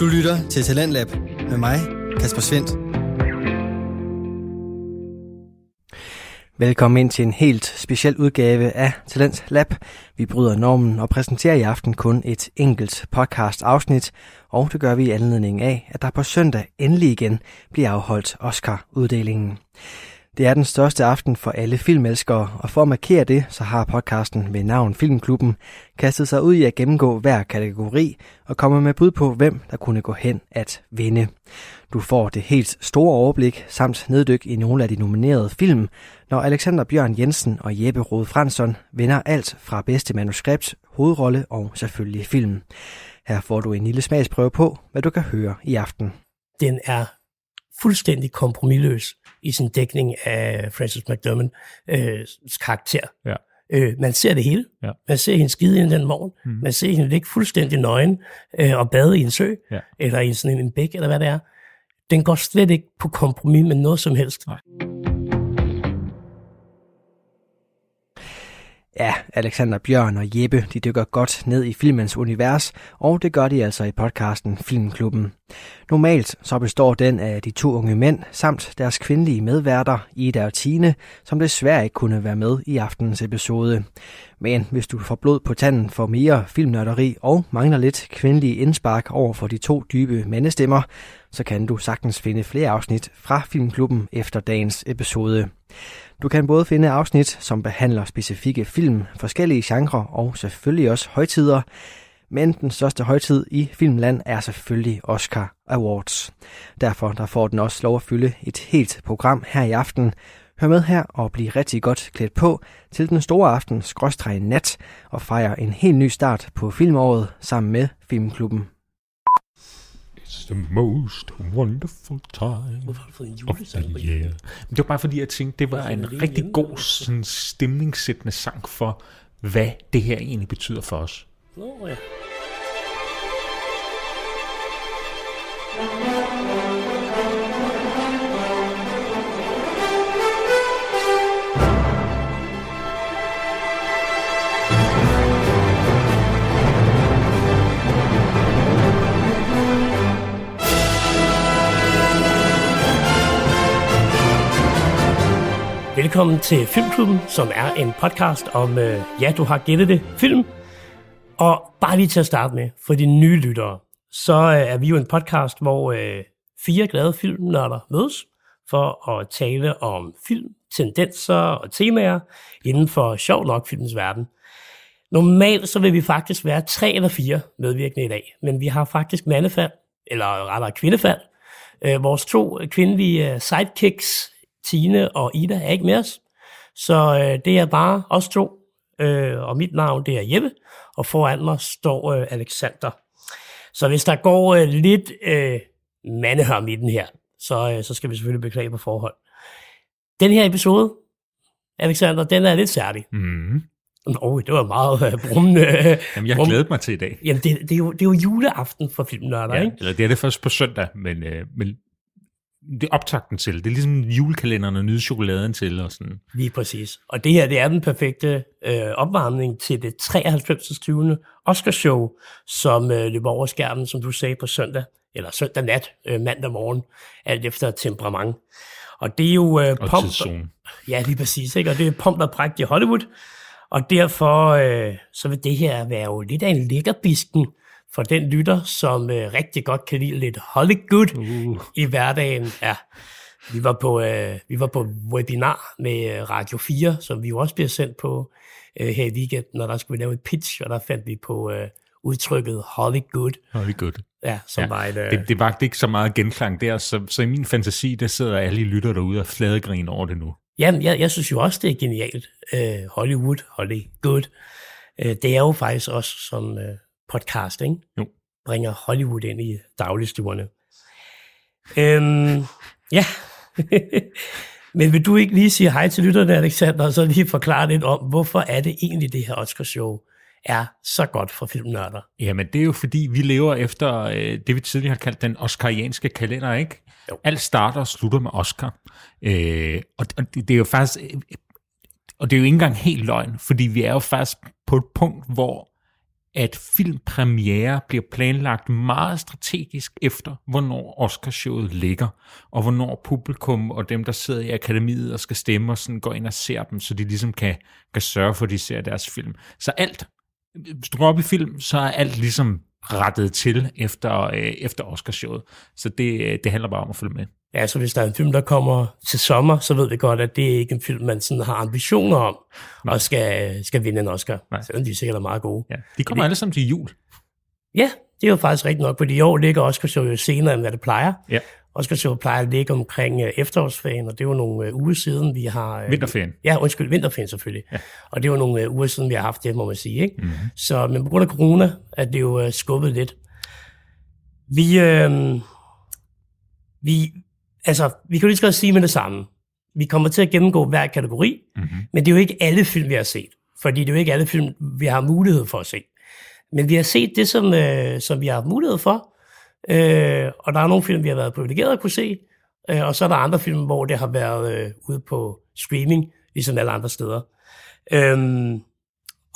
Du lytter til Talentlab med mig, Kasper Svendt. Velkommen ind til en helt speciel udgave af Talent Lab. Vi bryder normen og præsenterer i aften kun et enkelt podcast afsnit, og det gør vi i anledning af, at der på søndag endelig igen bliver afholdt Oscar-uddelingen. Det er den største aften for alle filmelskere, og for at markere det, så har podcasten med navn Filmklubben kastet sig ud i at gennemgå hver kategori og komme med bud på, hvem der kunne gå hen at vinde. Du får det helt store overblik samt neddyk i nogle af de nominerede film, når Alexander Bjørn Jensen og Jeppe Rode Fransson vinder alt fra bedste manuskript, hovedrolle og selvfølgelig film. Her får du en lille smagsprøve på, hvad du kan høre i aften. Den er fuldstændig kompromilløs i sin dækning af Francis McDermott's øh, karakter. Ja. Øh, man ser det hele. Ja. Man ser hende skide ind den morgen. Mm. Man ser hende ligge fuldstændig nøgen øh, og bade i en sø, Ja. eller i sådan en, en bæk, eller hvad det er. Den går slet ikke på kompromis med noget som helst. Nej. Ja, Alexander Bjørn og Jeppe, de dykker godt ned i filmens univers, og det gør de altså i podcasten Filmklubben. Normalt så består den af de to unge mænd, samt deres kvindelige medværter, Ida og Tine, som desværre ikke kunne være med i aftenens episode. Men hvis du får blod på tanden for mere filmnørderi og mangler lidt kvindelige indspark over for de to dybe mandestemmer, så kan du sagtens finde flere afsnit fra Filmklubben efter dagens episode. Du kan både finde afsnit, som behandler specifikke film, forskellige genrer og selvfølgelig også højtider. Men den største højtid i Filmland er selvfølgelig Oscar Awards. Derfor der får den også lov at fylde et helt program her i aften. Hør med her og bliv rigtig godt klædt på til den store aften skråstreg nat og fejre en helt ny start på filmåret sammen med Filmklubben. It's the most wonderful time Hvorfor har du fået en of julesang på? Men det var bare fordi, jeg tænkte, det var en rigtig god sådan, stemningssættende sang for, hvad det her egentlig betyder for os. Nå, ja. Velkommen til Filmklubben, som er en podcast om, øh, ja, du har gættet det, film. Og bare lige til at starte med, for de nye lyttere, så øh, er vi jo en podcast, hvor øh, fire glade filmnørder mødes for at tale om film, tendenser og temaer inden for sjov nok filmens verden. Normalt så vil vi faktisk være tre eller fire medvirkende i dag, men vi har faktisk mandefald, eller rettere kvindefald. Øh, vores to kvindelige øh, sidekicks, Tine og Ida, er ikke med os. Så øh, det er bare os to, øh, og mit navn det er Jeppe, og foran mig står øh, Alexander. Så hvis der går øh, lidt øh, mandehørm i den her, så, øh, så skal vi selvfølgelig beklage på forhold. Den her episode, Alexander, den er lidt særlig. Mm. Åh, det var meget øh, brummende. Jamen, jeg har glædet mig til i dag. Jamen, det, det, er jo, det er jo juleaften for filmnørder, Ja, ikke? eller det er det først på søndag, men, øh, men det er optakten til. Det er ligesom julekalenderen og nyde chokoladen til og sådan. Lige præcis. Og det her, det er den perfekte øh, opvarmning til det 93. 20. Oscarshow, som øh, løber over skærmen, som du sagde, på søndag, eller søndag nat, øh, mandag morgen, alt efter temperament. Og det er jo øh, Og tidszone. ja, lige præcis, ikke? og det er pomp og prægt i Hollywood, og derfor øh, så vil det her være jo lidt af en lækkerbisken for den lytter, som øh, rigtig godt kan lide lidt Hollywood Uh. i hverdagen. Ja, vi var på, øh, vi var på webinar med øh, Radio 4, som vi jo også bliver sendt på øh, her i weekenden, når der skulle vi lave et pitch, og der fandt vi på øh, udtrykket Hollywood, Holly good. ja, som ja, var et... Øh, Det, det var ikke så meget genklang der, så, så i min fantasi, der sidder alle lytter derude og fladegrin over det nu. Jamen, jeg, jeg synes jo også, det er genialt. Øh, Hollywood, Hollywood. Øh, det er jo faktisk også som øh, podcast, ikke? Jo. Bringer Hollywood ind i dagligstuerne. Øhm, ja. Men vil du ikke lige sige hej til lytterne, Alexander, og så lige forklare lidt om, hvorfor er det egentlig, det her Oscarshow er så godt for filmnørder? Jamen, det er jo fordi, vi lever efter øh, det, vi tidligere har kaldt den oscarianske kalender, ikke? Jo. Alt starter og slutter med Oscar. Øh, og, og det, det er jo faktisk... Øh, og det er jo ikke engang helt løgn, fordi vi er jo faktisk på et punkt, hvor at filmpremiere bliver planlagt meget strategisk efter, hvornår Oscarshowet ligger, og hvornår publikum og dem, der sidder i akademiet og skal stemme, og sådan går ind og ser dem, så de ligesom kan, kan sørge for, at de ser deres film. Så alt, hvis du går op i film, så er alt ligesom rettet til efter, øh, efter Oscarshowet. Så det, øh, det handler bare om at følge med. Ja, så hvis der er en film, der kommer til sommer, så ved vi godt, at det er ikke en film, man sådan har ambitioner om, Nej. og skal, skal vinde en Oscar. Nej. Selvom de er sikkert er meget gode. Ja, de kommer det, alle sammen til jul. Ja, det er jo faktisk rigtigt nok, fordi i år ligger Oscar jo senere, end hvad det plejer. Ja. Oscar Show plejer at ligge omkring uh, efterårsferien, og det er jo nogle uh, uger siden, vi har... Uh, vinterferien. Ja, undskyld, vinterferien selvfølgelig. Ja. Og det jo nogle uger siden, vi har haft det, må man sige. Ikke? Mm-hmm. Så, men på grund af corona er det jo skubbet lidt. Vi, uh, vi, altså, vi kan jo lige så godt sige med det samme. Vi kommer til at gennemgå hver kategori, mm-hmm. men det er jo ikke alle film, vi har set. Fordi det er jo ikke alle film, vi har mulighed for at se. Men vi har set det, som, øh, som vi har haft mulighed for. Øh, og der er nogle film, vi har været privilegeret at kunne se. Øh, og så er der andre film, hvor det har været øh, ude på streaming, ligesom alle andre steder. Øh,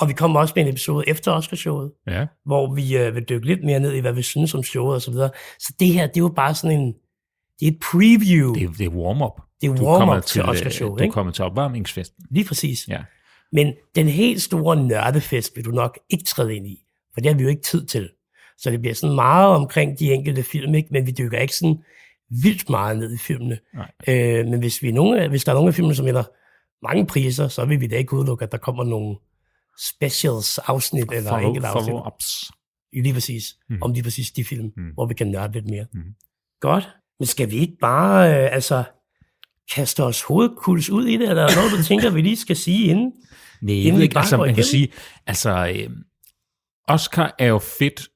og vi kommer også med en episode efter Oscarshowet, ja. hvor vi øh, vil dykke lidt mere ned i, hvad vi synes om showet og så videre. Så det her, det er jo bare sådan en, det er et preview. Det er, det er warm-up. Det er warm-up til, til øh, Oscarshowet. Du kommer til opvarmningsfesten. Lige præcis. Ja. Men den helt store nørdefest vil du nok ikke træde ind i, for det har vi jo ikke tid til. Så det bliver sådan meget omkring de enkelte film, ikke? men vi dykker ikke sådan vildt meget ned i filmene. Øh, men hvis, vi nogle, hvis der er nogle af filmene, som vinder mange priser, så vil vi da ikke udelukke, at der kommer nogle specials afsnit eller follow, enkelte afsnit. Follow-ups. Lige præcis. Mm. Om lige præcis de film, Mm. hvor vi kan nørde lidt mere. Mm. Godt. Men skal vi ikke bare øh, altså, kaste os hovedkuls ud i det? Eller er der noget, du tænker, vi lige skal sige inden? Nej, jeg Inden ikke, altså, man kan sige, altså, øh, Oscar er jo fedt,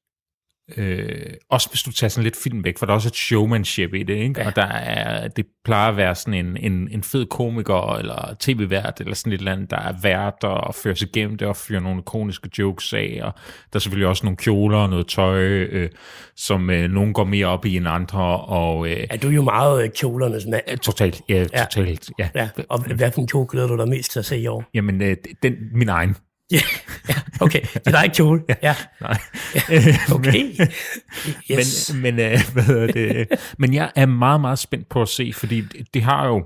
øh, også hvis du tager sådan lidt film væk, for der er også et showmanship i det, ikke? Ja. og der er, det plejer at være sådan en, en, en fed komiker, eller tv-vært, eller sådan et eller andet, der er vært og fører sig igennem det, og fyrer nogle ikoniske jokes af, og der er selvfølgelig også nogle kjoler og noget tøj, øh, som øh, nogen går mere op i end andre, og øh, Er du er jo meget øh, kjolernes mand. totalt, ja, totalt, ja. Ja, og hvad for en kjole glæder du dig mest til at se i år? Jamen, øh, den, min egen. Ja, ja okay. Det er dig ikke kjole. Ja, Nej. okay. Yes. Men, men, øh, hvad hedder det? men jeg er meget, meget spændt på at se, fordi det, det har jo...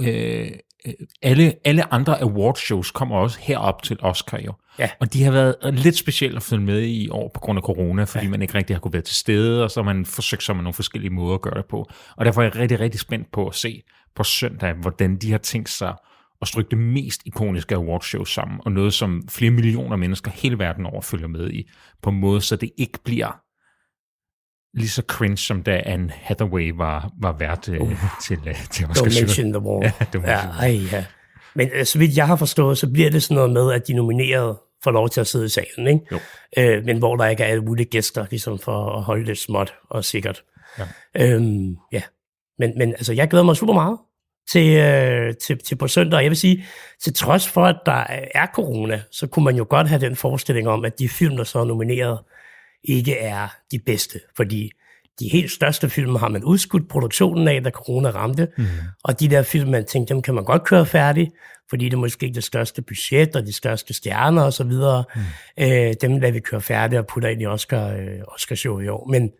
Øh, øh, alle, alle andre awardshows kommer også herop til Oscar jo. Ja. Og de har været lidt specielt at følge med i år på grund af corona, fordi ja. man ikke rigtig har kunne være til stede, og så har man forsøgt sig med nogle forskellige måder at gøre det på. Og derfor er jeg rigtig, rigtig spændt på at se på søndag, hvordan de har tænkt sig at strykke det mest ikoniske awardshow sammen, og noget, som flere millioner mennesker hele verden over følger med i, på en måde, så det ikke bliver lige så cringe, som da Anne Hathaway var, var vært uh. til, uh, til Oscar Don't mention the war. Ja, don't ja, ej, ja. Men øh, så vidt jeg har forstået, så bliver det sådan noget med, at de nominerede får lov til at sidde i salen, ikke? Jo. Øh, men hvor der ikke er alle mulige gæster, ligesom for at holde det småt og sikkert. Ja. Øhm, ja. Men, men altså, jeg glæder mig super meget til, øh, til, til på søndag. Og Jeg vil sige, til trods for, at der er corona, så kunne man jo godt have den forestilling om, at de film, der så er nomineret, ikke er de bedste. Fordi de helt største film har man udskudt produktionen af, da corona ramte. Mm. Og de der film, man tænkte, dem kan man godt køre færdig, fordi det er måske ikke det største budget og de største stjerner osv. Mm. Øh, dem lader vi køre færdig og putter ind i Oscar, øh, Oscar show i år. Men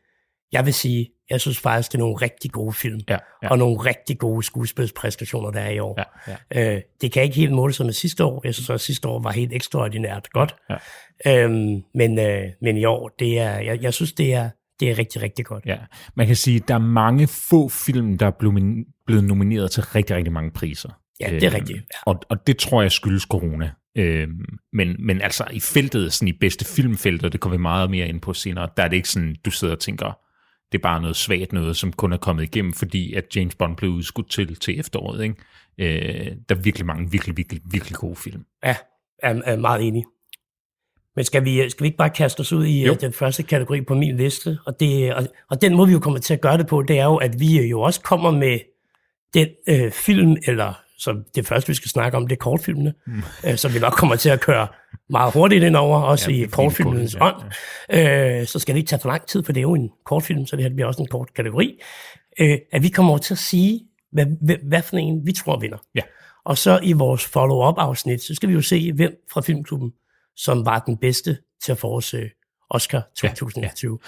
jeg vil sige, jeg synes faktisk, det er nogle rigtig gode film. Ja, ja. Og nogle rigtig gode skuespilspræstationer, der er i år. Ja, ja. Øh, det kan ikke helt måle sig med sidste år. Jeg synes også, at sidste år var helt ekstraordinært godt. Ja. Øhm, men, øh, men i år, det er, jeg, jeg synes, det er, det er rigtig, rigtig godt. Ja, man kan sige, at der er mange få film, der er blevet, nomineret til rigtig, rigtig mange priser. Ja, det er rigtigt, ja. Og, og det tror jeg skyldes corona. Øhm, men, men altså i feltet, sådan i bedste filmfeltet, det kommer vi meget mere ind på senere, der er det ikke sådan, du sidder og tænker, det er bare noget svagt noget, som kun er kommet igennem, fordi at James Bond blev udskudt til, til efteråret. Ikke? Øh, der er virkelig mange virkelig, virkelig, virkelig gode film. Ja, er, er meget enig. Men skal vi, skal vi ikke bare kaste os ud i Jo. jo. den første kategori på min liste? Og, det, og, og den måde, vi jo kommer til at gøre det på, det er jo, at vi jo også kommer med den øh, film, eller så det første, vi skal snakke om, det er kortfilmene, mm. øh, som vi nok kommer til at køre meget hurtigt ind over, også Ja, ja, i kortfilmens ja, ånd. Øh, så skal det ikke tage for lang tid, for det er jo en kortfilm, så det her bliver også en kort kategori. Øh, at vi kommer over til at sige, hvad, hvad, hvad for en vi tror vinder. Ja. Og så i vores follow-up afsnit, så skal vi jo se, hvem fra Filmklubben, som var den bedste til at forudse Oscar 2020.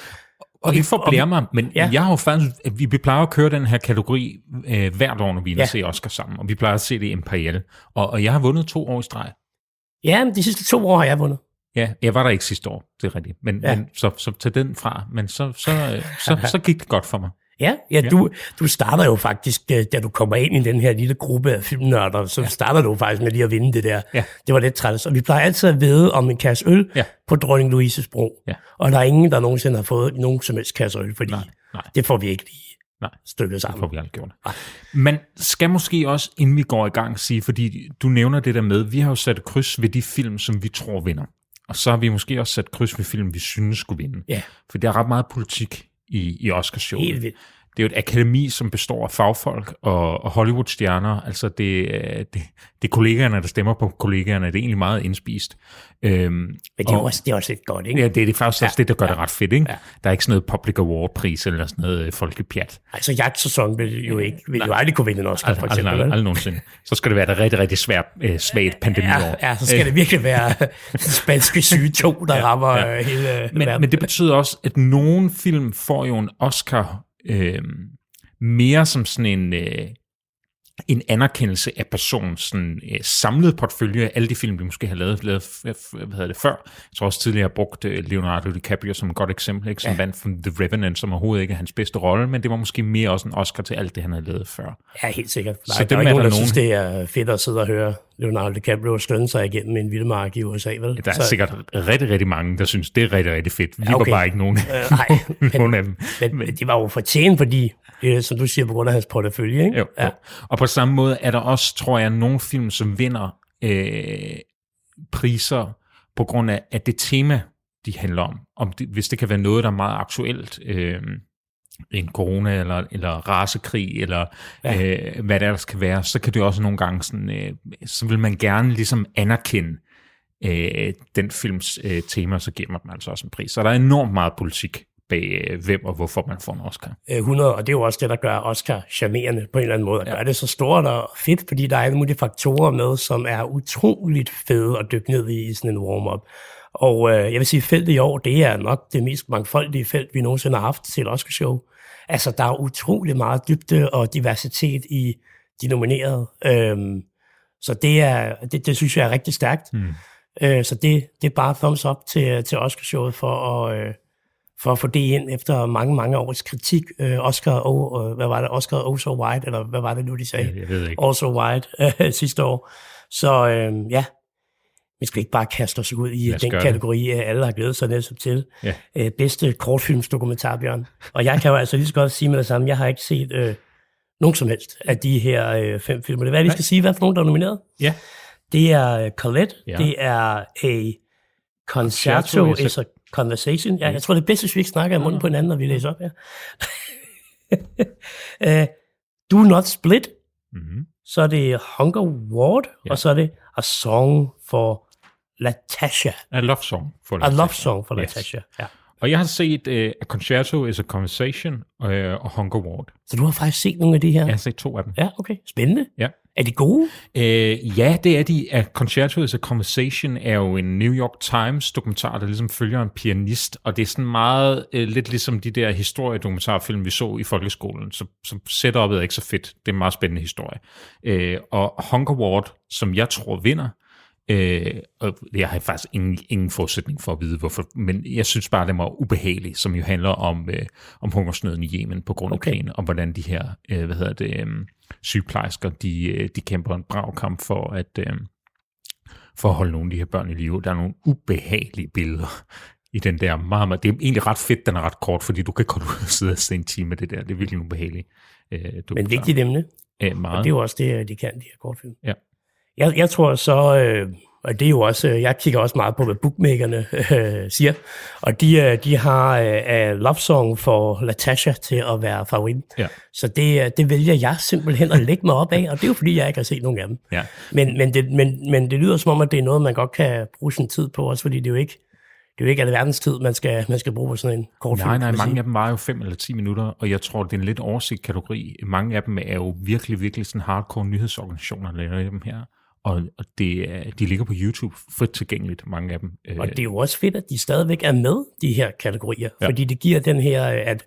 Og det forblærer mig, men Ja. ja. jeg har jo faktisk, vi vi plejer at køre den her kategori øh, hvert år, når vi er Ja. og se Oscar sammen, og vi plejer at se det i Imperial, og, og jeg har vundet to år i streg. Ja, men de sidste to år har jeg vundet. Ja, jeg var der ikke sidste år, det er rigtigt, men, Ja. ja. men så, så tag den fra, men så, så, øh, så, så gik det godt for mig. Ja, ja, Du, du starter jo faktisk, øh, da du kommer ind i den her lille gruppe af filmnørder, så ja. starter du faktisk med lige at vinde det der. Ja. Det var lidt træls. Og vi plejer altid at vide om en kasse øl Ja. på Dronning Louises bro. Ja. Og der er ingen, der nogensinde har fået nogen som helst kasse øl, fordi Nej, nej. det får vi ikke lige Nej. stykket Det sammen. får vi aldrig gjort. Man skal måske også, inden vi går i gang, sige, fordi du nævner det der med, vi har jo sat kryds ved de film, som vi tror vinder. Og så har vi måske også sat kryds ved film, vi synes skulle vinde. Ja. For der er ret meget politik i, i Oscarshowet. Helt vildt. Det er jo et akademi, som består af fagfolk og, og Hollywood-stjerner. Altså det, er- det, det er kollegaerne, der stemmer på kollegaerne. Det er egentlig meget indspist. Øhm, Men det er, jo også, det er også lidt godt, ikke? Ja, det er det faktisk også det, der gør det ret fedt, ikke? Ja. Der er ikke sådan noget public award-pris eller sådan noget øh, folkepjat. Altså, jagtsæson vil jo ikke, vil jo aldrig kunne vinde en Oscar, for Aldrig, eksempel. aldrig, aldrig nogensinde. Så skal det være et rigtig, rigtig svært, øh, svagt pandemiår. Ja, ja, så skal det virkelig være den spanske syge 2, der ja, rammer ja. ja. hele Men, verden. men det betyder også, at nogle film får jo en Oscar øh, mere som sådan en, øh, en anerkendelse af personens sådan, øh, samlede portfølje af alle de film, de måske har lavet, lavet hvad hedder det, før. Jeg tror også tidligere, jeg har brugt øh, Leonardo DiCaprio som et godt eksempel, ikke? som ja. vandt for The Revenant, som overhovedet ikke er hans bedste rolle, men det var måske mere også en Oscar til alt det, han havde lavet før. Ja, helt sikkert. Der, Så der er ikke nogen, der synes, det er fedt at sidde og høre Leonardo DiCaprio skønne sig igennem en vildmark i USA, vel? Der er så, sikkert rigtig, rigtig mange, der synes, det er rigtig, rigtig fedt. Vi Ja, okay. var bare ikke nogen, Øh, nej, nogen men, af dem. men, men det var jo fortjent, fordi, øh, som du siger, på grund af hans portefølje, ikke? Jo, ja. jo. Og på samme måde er der også, tror jeg, nogle film, som vinder øh, priser på grund af, at det tema, de handler om. om det, hvis det kan være noget, der er meget aktuelt, øh, en corona eller, eller rasekrig, eller ja. øh, hvad det ellers kan være, så kan det også nogle gange sådan, øh, så vil man gerne ligesom anerkende øh, den films øh, tema, så giver man dem altså også en pris. Så der er enormt meget politik bag, øh, hvem og hvorfor man får en Oscar. Øh, 100, og det er jo også det, der gør Oscar charmerende på en eller anden måde. Ja. Gør det så stort og fedt, fordi der er alle mulige faktorer med, som er utroligt fede at dykke ned i i sådan en warm-up. Og øh, jeg vil sige, feltet i år, det er nok det mest mangfoldige felt, vi nogensinde har haft til et Oscar-show. Altså, der er utrolig meget dybde og diversitet i de nominerede. Øhm, så det, er, det, det synes jeg er rigtig stærkt. Hmm. Øh, så det, det er bare thumbs up til, til Oscarshowet for at, øh, for at få det ind efter mange, mange års kritik. Øh, Oscar, oh, øh, hvad var det? Oscar Oh So White, eller hvad var det nu, de sagde? Jeg ved ikke. Also White øh, sidste år. Så øh, ja, vi skal ikke bare kaste os ud i den gøre det. kategori, øh, alle har glædet sig netop til. Ja. Øh, bedste kortfilmsdokumentar, Bjørn. Og jeg kan jo altså lige så godt sige med det samme, jeg har ikke set øh, nogen som helst af de her øh, fem film. Det er, hvad jeg lige skal sige, hvad for nogen, der er nomineret. Ja. Det er øh, Colette, Ja. det er A Concerto Concerto Conversation. Ja, jeg tror, det er bedst, hvis vi ikke snakker i munden på hinanden, når vi læser op her. uh, Do Not Split, Mm-hmm. så er det Hunger Ward, Ja. og så er det A Song for Latasha. A love song for A Latasha. Love Song for Yes. Latasha, ja. Og jeg har set uh, A Concerto is a Conversation uh, og Hunger Ward. Så du har faktisk set nogle af de her? Jeg har set to af dem. Ja, okay. Spændende. Ja. Er de gode? Uh, ja, det er de. A Concerto is a Conversation er jo en New York Times dokumentar, der ligesom følger en pianist, og det er sådan meget uh, lidt ligesom de der historiedokumentarfilm, vi så i folkeskolen. Så, så setupet er ikke så fedt. Det er en meget spændende historie. Uh, og Hunger Ward, som jeg tror vinder, Øh, og jeg har faktisk ingen, ingen forudsætning for at vide, hvorfor, men jeg synes bare, det var ubehageligt, som jo handler om, øh, om hungersnøden i Yemen på grund af Okay. krigen, og hvordan de her, øh, hvad hedder det, øh, sygeplejersker, de, øh, de kæmper en brav kamp for at, øh, for at holde nogle af de her børn i live. Der er nogle ubehagelige billeder i den der meget, meget, det er egentlig ret fedt, den er ret kort, fordi du kan godt ud og sidde og se en time med det der, det er virkelig ubehageligt. Øh, du, Men vigtigt emne. Øh, meget. Og det er jo også det, de kan, de her kortfilm. Ja. Jeg, jeg tror så, øh, og det er jo også, øh, jeg kigger også meget på, hvad bookmakerne øh, siger, og de, øh, de har øh, Love Song for Latasha til at være favorit. Ja. Så det, øh, det vælger jeg simpelthen at lægge mig op af, og det er jo fordi, jeg ikke har set nogen af dem. Ja. Men, men, det, men, men det lyder som om, at det er noget, man godt kan bruge sin tid på, også fordi det er jo ikke, det er jo ikke alverdens tid, man skal, man skal bruge på sådan en kortfilm. Nej, nej, kan man mange sige. af dem var jo 5 eller 10 minutter, og jeg tror, det er en lidt oversigt kategori. Mange af dem er jo virkelig, virkelig sådan hardcore nyhedsorganisationer, der laver dem her. Og, og det er, de ligger på YouTube frit tilgængeligt, mange af dem. Øh, Og det er jo også fedt, at de stadigvæk er med, de her kategorier. Ja. Fordi det giver den her, at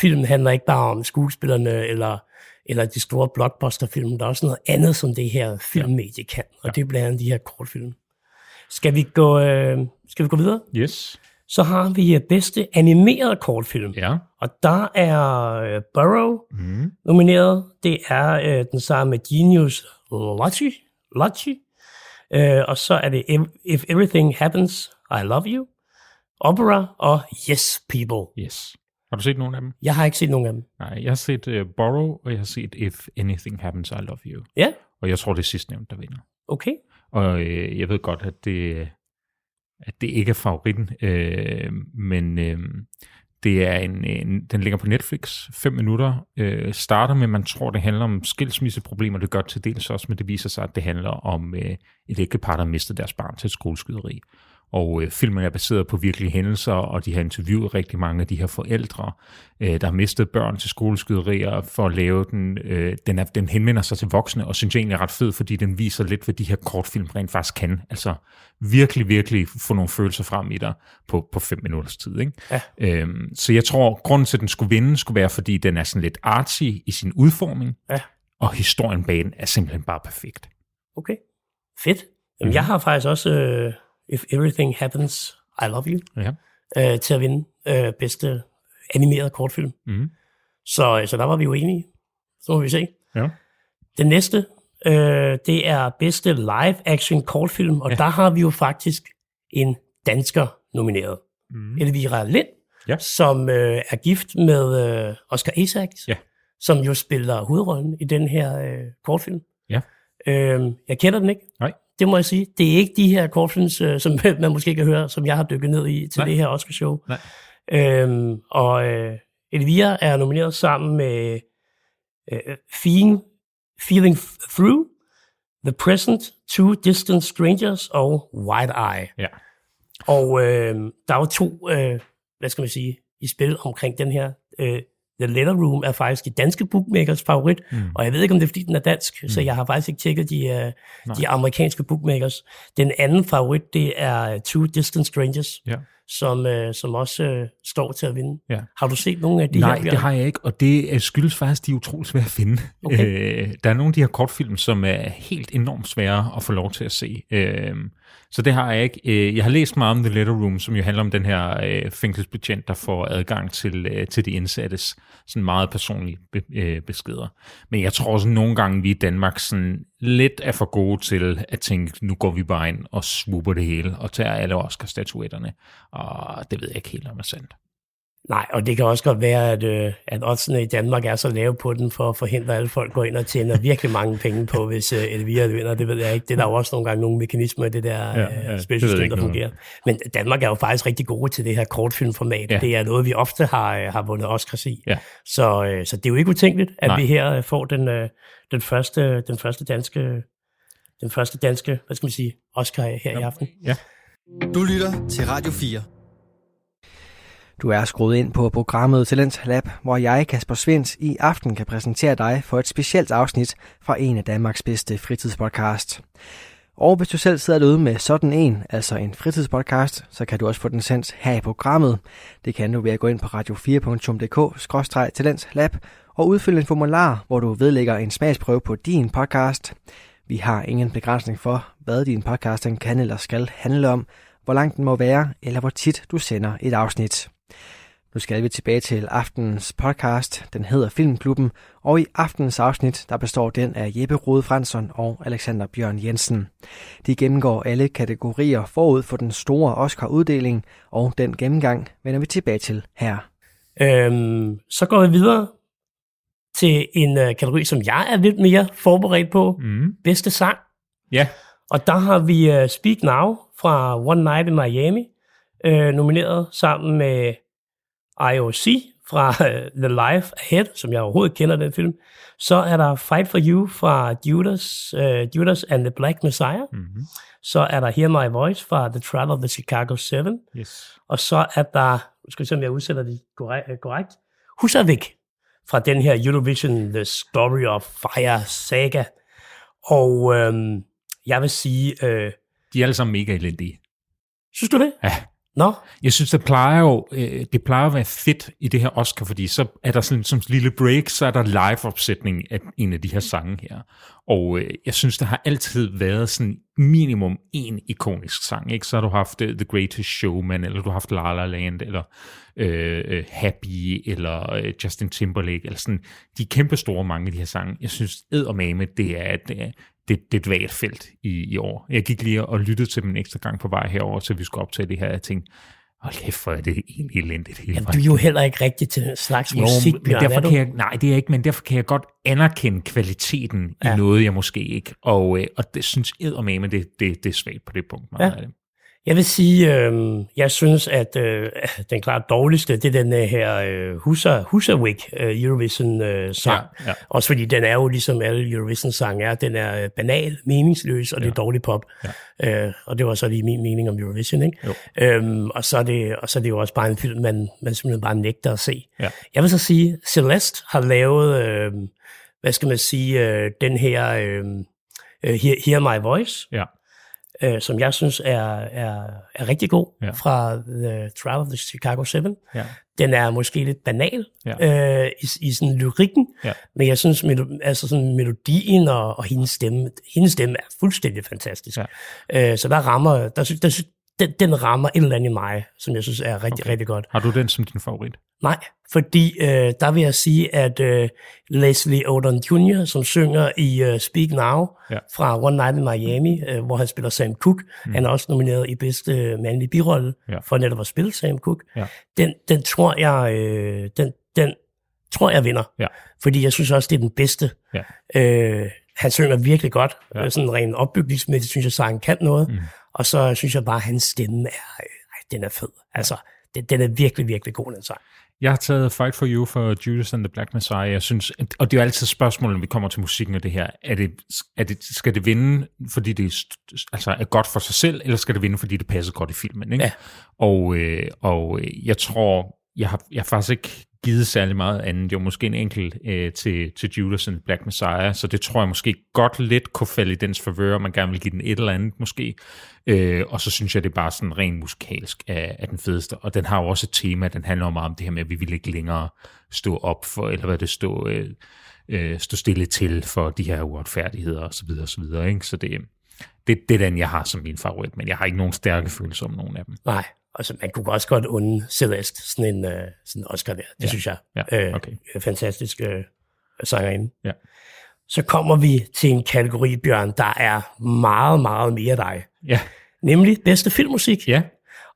filmen handler ikke bare om skuespillerne eller, eller de store blockbusterfilm. Der er også noget andet, som det her filmmedie kan. Og ja. det er blandt andet de her kortfilm. Skal vi gå, øh, skal vi gå videre? Yes. Så har vi øh, bedste animerede kortfilm. Ja. Og der er øh, Burrow Mm. nomineret. Det er øh, den samme Genius Logi. Logi. Øh, og så er det If- Everything Happens, I Love You. Opera og Yes People. Yes. Har du set nogen af dem? Jeg har ikke set nogen af dem. Nej, jeg har set uh, Borrow, og jeg har set If Anything Happens, I Love You. Ja, Og jeg tror, det er sidstnævnt, der vinder. okay. Og øh, jeg ved godt, at det, at det ikke er favoritten, øh, men øh, det er en, en, den ligger på Netflix, 5 minutter, øh, starter med, at man tror, det handler om skilsmisseproblemer, det gør til dels også, men det viser sig, at det handler om øh, et ægtepar, der mistede deres barn til et skoleskyderi. Og øh, filmen er baseret på virkelige hændelser, og de har interviewet rigtig mange af de her forældre, øh, der har mistet børn til skoleskyderier, for at lave den. Øh, den, er, den henvender sig til voksne, og synes jeg egentlig er ret fed, fordi den viser lidt, hvad de her kortfilm rent faktisk kan. Altså virkelig, virkelig få nogle følelser frem i dig på, på fem minutters tid. Ikke? Ja. Øhm, så jeg tror, grunden til, at den skulle vinde, skulle være, fordi den er sådan lidt artsy i sin udformning, Ja. og historien bag den er simpelthen bare perfekt. Okay. Fedt. Jamen, jeg har faktisk også uh, If Everything Happens, I Love You Ja. uh, til at vinde uh, bedste animeret kortfilm. Mhm. Så, så der var vi jo enige. Så må vi se. Ja. Den næste, øh, det er bedste live-action kortfilm, og ja. der har vi jo faktisk en dansker nomineret. Mm. Elvira Lind, Ja. som øh, er gift med øh, Oscar Isaacs, Ja. som jo spiller hovedrollen i den her øh, kortfilm. Ja. Øh, jeg kender den ikke. Nej. Det må jeg sige. Det er ikke de her kortfilms, øh, som man måske kan høre, som jeg har dykket ned i til Nej. det her Oscar-show. Nej. Øhm, og øh, Elvira er nomineret sammen med øh, Feeling, Feeling Through, The Present, Two Distant Strangers og Wide Eye. Ja. Og øh, der er jo to, øh, hvad skal man sige, i spil omkring den her. Øh, The Letter Room er faktisk de danske bookmakers favorit, mm. og jeg ved ikke, om det er, fordi den er dansk, mm. så jeg har faktisk ikke tjekket de, øh, de amerikanske bookmakers. Den anden favorit, det er Two Distant Strangers, Ja. som, øh, som også øh, står til at vinde. Ja. Har du set nogle af de Nej, her? det Bjørn? har jeg ikke, og det øh, skyldes faktisk, de er utrolig svære at finde. Okay. Øh, der er nogle af de her kortfilm, som er helt enormt svære at få lov til at se. Øh, så det har jeg ikke. Øh, jeg har læst meget om The Letter Room, som jo handler om den her øh, fængselsbetjent, der får adgang til, øh, til de indsattes sådan meget personlige be, øh, beskeder. Men jeg tror også nogle gange, vi i Danmark sådan lidt er for gode til at tænke, nu går vi bare ind og swooper det hele, og tager alle Oscar-statuetterne. Og det ved jeg ikke helt, om er sandt. Nej, og det kan også godt være, at, øh, at oddsene i Danmark er så lave på den, for at forhindre, at alle folk går ind og tjener virkelig mange penge på, hvis øh, Elvira vinder. Det ved jeg ikke. Det er der jo også nogle gange nogle mekanismer i det der Ja, ja, ja, ja, jeg spilsystem, der fungerer. Men Danmark er jo faktisk rigtig gode til det her kortfilmformat. Ja. Ja. Det er noget, vi ofte har, øh, har vundet Oscars i. Ja. Så, øh, så det er jo ikke utænkeligt, at Nej. vi her øh, får den, øh, den, første, den første danske den første danske, hvad skal man sige, Oscar her i aften. Ja. Du lytter til Radio 4. Du er skruet ind på programmet Talent Lab, hvor jeg, Kasper Svens, i aften kan præsentere dig for et specielt afsnit fra en af Danmarks bedste fritidspodcast. Og hvis du selv sidder derude med sådan en, altså en fritidspodcast, så kan du også få den sendt her i programmet. Det kan du ved at gå ind på radio4.dk-talentlab og udfylde en formular, hvor du vedlægger en smagsprøve på din podcast. Vi har ingen begrænsning for, hvad din podcast kan eller skal handle om, hvor lang den må være, eller hvor tit du sender et afsnit. Nu skal vi tilbage til aftenens podcast. Den hedder Filmklubben, og i aftenens afsnit, der består den af Jeppe Rode Fransson og Alexander Bjørn Jensen. De gennemgår alle kategorier forud for den store Oscar-uddeling, og den gennemgang vender vi tilbage til her. Øhm, så går vi videre til en øh, kategori, som jeg er lidt mere forberedt på. Mm. Bedste sang. Ja. Og der har vi uh, Speak Now fra One Night in Miami, øh, nomineret sammen med IOC fra uh, The Life Ahead, som jeg overhovedet kender den film. Så er der Fight for You fra Judas, uh, Judas and the Black Messiah. Mm-hmm. Så er der Hear My Voice fra The Trial of the Chicago 7. Yes. Og så er der, nu skal vi se, om jeg udsætter det korrekt, øh, korrekt. Husavik fra den her Eurovision The Story of Fire saga. Og øhm, jeg vil sige... Øh, De er alle sammen mega elendige. synes du det? Ja. Nå, Jeg synes, det plejer jo øh, det plejer at være fedt i det her Oscar, fordi så er der sådan som lille break, så er der live-opsætning af en af de her sange her. Og øh, jeg synes, der har altid været sådan minimum en ikonisk sang. Ikke? Så har du haft uh, The Greatest Showman, eller du har haft La La Land, eller øh, øh Happy, eller øh, Justin Timberlake, eller sådan de kæmpe store mange af de her sange. Jeg synes, eddermame, det er, det er, øh, det, det er et vagt felt i, i år. Jeg gik lige og lyttede til dem en ekstra gang på vej herover, så vi skulle optage det her. Jeg tænkte, hold kæft, hvor er det egentlig elendigt hele jamen, du er jo heller ikke rigtig til slags Jo, musik, men Bjørn, derfor er du? kan jeg, nej, det er jeg ikke, men derfor kan jeg godt anerkende kvaliteten ja. I noget, jeg måske ikke. Og, øh, og det synes jeg med, det, det, det er svagt på det punkt. Meget Ja. af det. Jeg vil sige, øh, jeg synes, at øh, den klart dårligste, det er den øh, her øh, Husa, Husavik øh, Eurovision øh, sang. Ja, ja. Også fordi den er jo ligesom alle Eurovision-sange er, den er øh, banal, meningsløs, og ja. det er dårlig pop. Ja. Øh, og det var så lige min mening om Eurovision, ikke? Jo. Øhm, og, så er det, og så er det jo også bare en film, man, man simpelthen bare nægter at se. Ja. Jeg vil så sige, Celeste har lavet, øh, hvad skal man sige, øh, den her øh, øh, Hear, Hear My Voice, Ja. Øh, som jeg synes er, er, er rigtig god, Ja. fra The Trial of the Chicago 7. Ja. Den er måske lidt banal Ja. øh, i, i sådan lyrikken, Ja. men jeg synes, melo- altså sådan melodien og, og hendes stemme, hendes stemme er fuldstændig fantastisk. Ja. Øh, så der rammer, der, der, den, den rammer et eller andet i mig, som jeg synes er rigtig, Okay. rigtig godt. Har du den som din favorit? Nej, fordi øh, der vil jeg sige, at øh, Leslie Odom Jr., som synger i øh, Speak Now Ja. fra One Night in Miami, øh, hvor han spiller Sam Cooke, mm. han er også nomineret i bedste øh, mandlige birolle Ja. for netop at spille Sam Cooke. Ja. Den, den tror jeg, øh, den, den tror jeg vinder, Ja. fordi jeg synes også, det er den bedste. Ja. Øh, han synger virkelig godt, ja. sådan rent opbygningsmæssigt synes jeg, sangen kan noget, Mm. Og så synes jeg bare, at hans stemme er, øh, den er fed. Altså, den, den er virkelig, virkelig god, den sang. Jeg har taget Fight for You for Judas and the Black Messiah. Jeg synes, og det er jo altid spørgsmålet, når vi kommer til musikken og det her. Er det, er det, skal det vinde, fordi det er, altså er godt for sig selv, eller skal det vinde, fordi det passer godt i filmen? Ikke? Ja. Og, øh, og øh, jeg tror, jeg har, jeg har faktisk ikke givet særlig meget andet. Jo, måske en enkelt øh, til, til Judas and Black Messiah, så det tror jeg måske godt lidt kunne falde i dens favør, man gerne vil give den et eller andet måske. Øh, og så synes jeg, det er bare sådan rent musikalsk af, af den fedeste. Og den har jo også et tema, den handler meget om det her med, at vi vil ikke længere stå op for, eller hvad det stå, øh, øh, stå stille til for de her uretfærdigheder og så videre og så videre. Ikke? Så det, det, det er den, jeg har som min favorit, men jeg har ikke nogen stærke følelser om nogen af dem. Nej, altså man kunne også godt unde Celeste sådan en, uh, sådan en Oscar der. Det Ja, synes jeg. ja, Øh, okay. Fantastisk uh, sangerinde. Ja. Så kommer vi til en kategori, Bjørn, der er meget, meget mere dig. Ja, Nemlig bedste filmmusik. ja,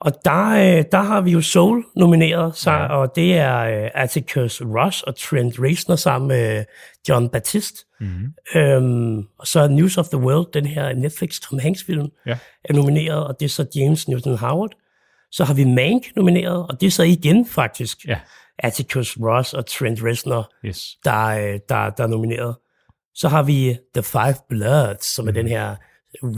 Og der, øh, der har vi jo Soul nomineret, så, Ja. og det er øh, Atticus Ross og Trent Reznor sammen med John Baptiste. mm-hmm. Øhm, og så News of the World, den her Netflix Tom Hanks film, ja, er nomineret, og det er så James Newton Howard. Så har vi Mank nomineret, og det er så igen faktisk ja, Atticus Ross og Trent Reznor, yes. der, øh, der, der er nomineret. Så har vi The Five Bloods, som er den her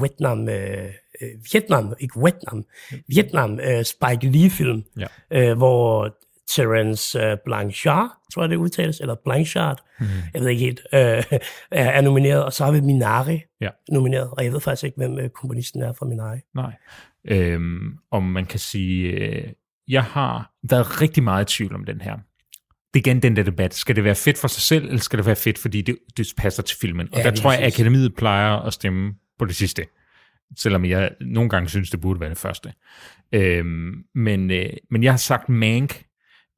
Vietnam, øh, øh, Vietnam, ikke Vietnam, Vietnam øh, Spike Lee-film, Ja. øh, hvor Terence øh, Blanchard, tror jeg det udtales, eller Blanchard, mm. jeg ved ikke helt, øh, er, er nomineret. Og så har vi Minari Ja. nomineret, og jeg ved faktisk ikke, hvem øh, komponisten er fra Minari. Nej. Øhm, om man kan sige, øh, jeg har været rigtig meget i tvivl om den her. Det er igen den der debat. Skal det være fedt for sig selv, eller skal det være fedt, fordi det, det passer til filmen? Og Ja, der tror jeg, at akademiet plejer at stemme på det sidste. Selvom jeg nogle gange synes, det burde være det første. Øhm, men, øh, men jeg har sagt Mank,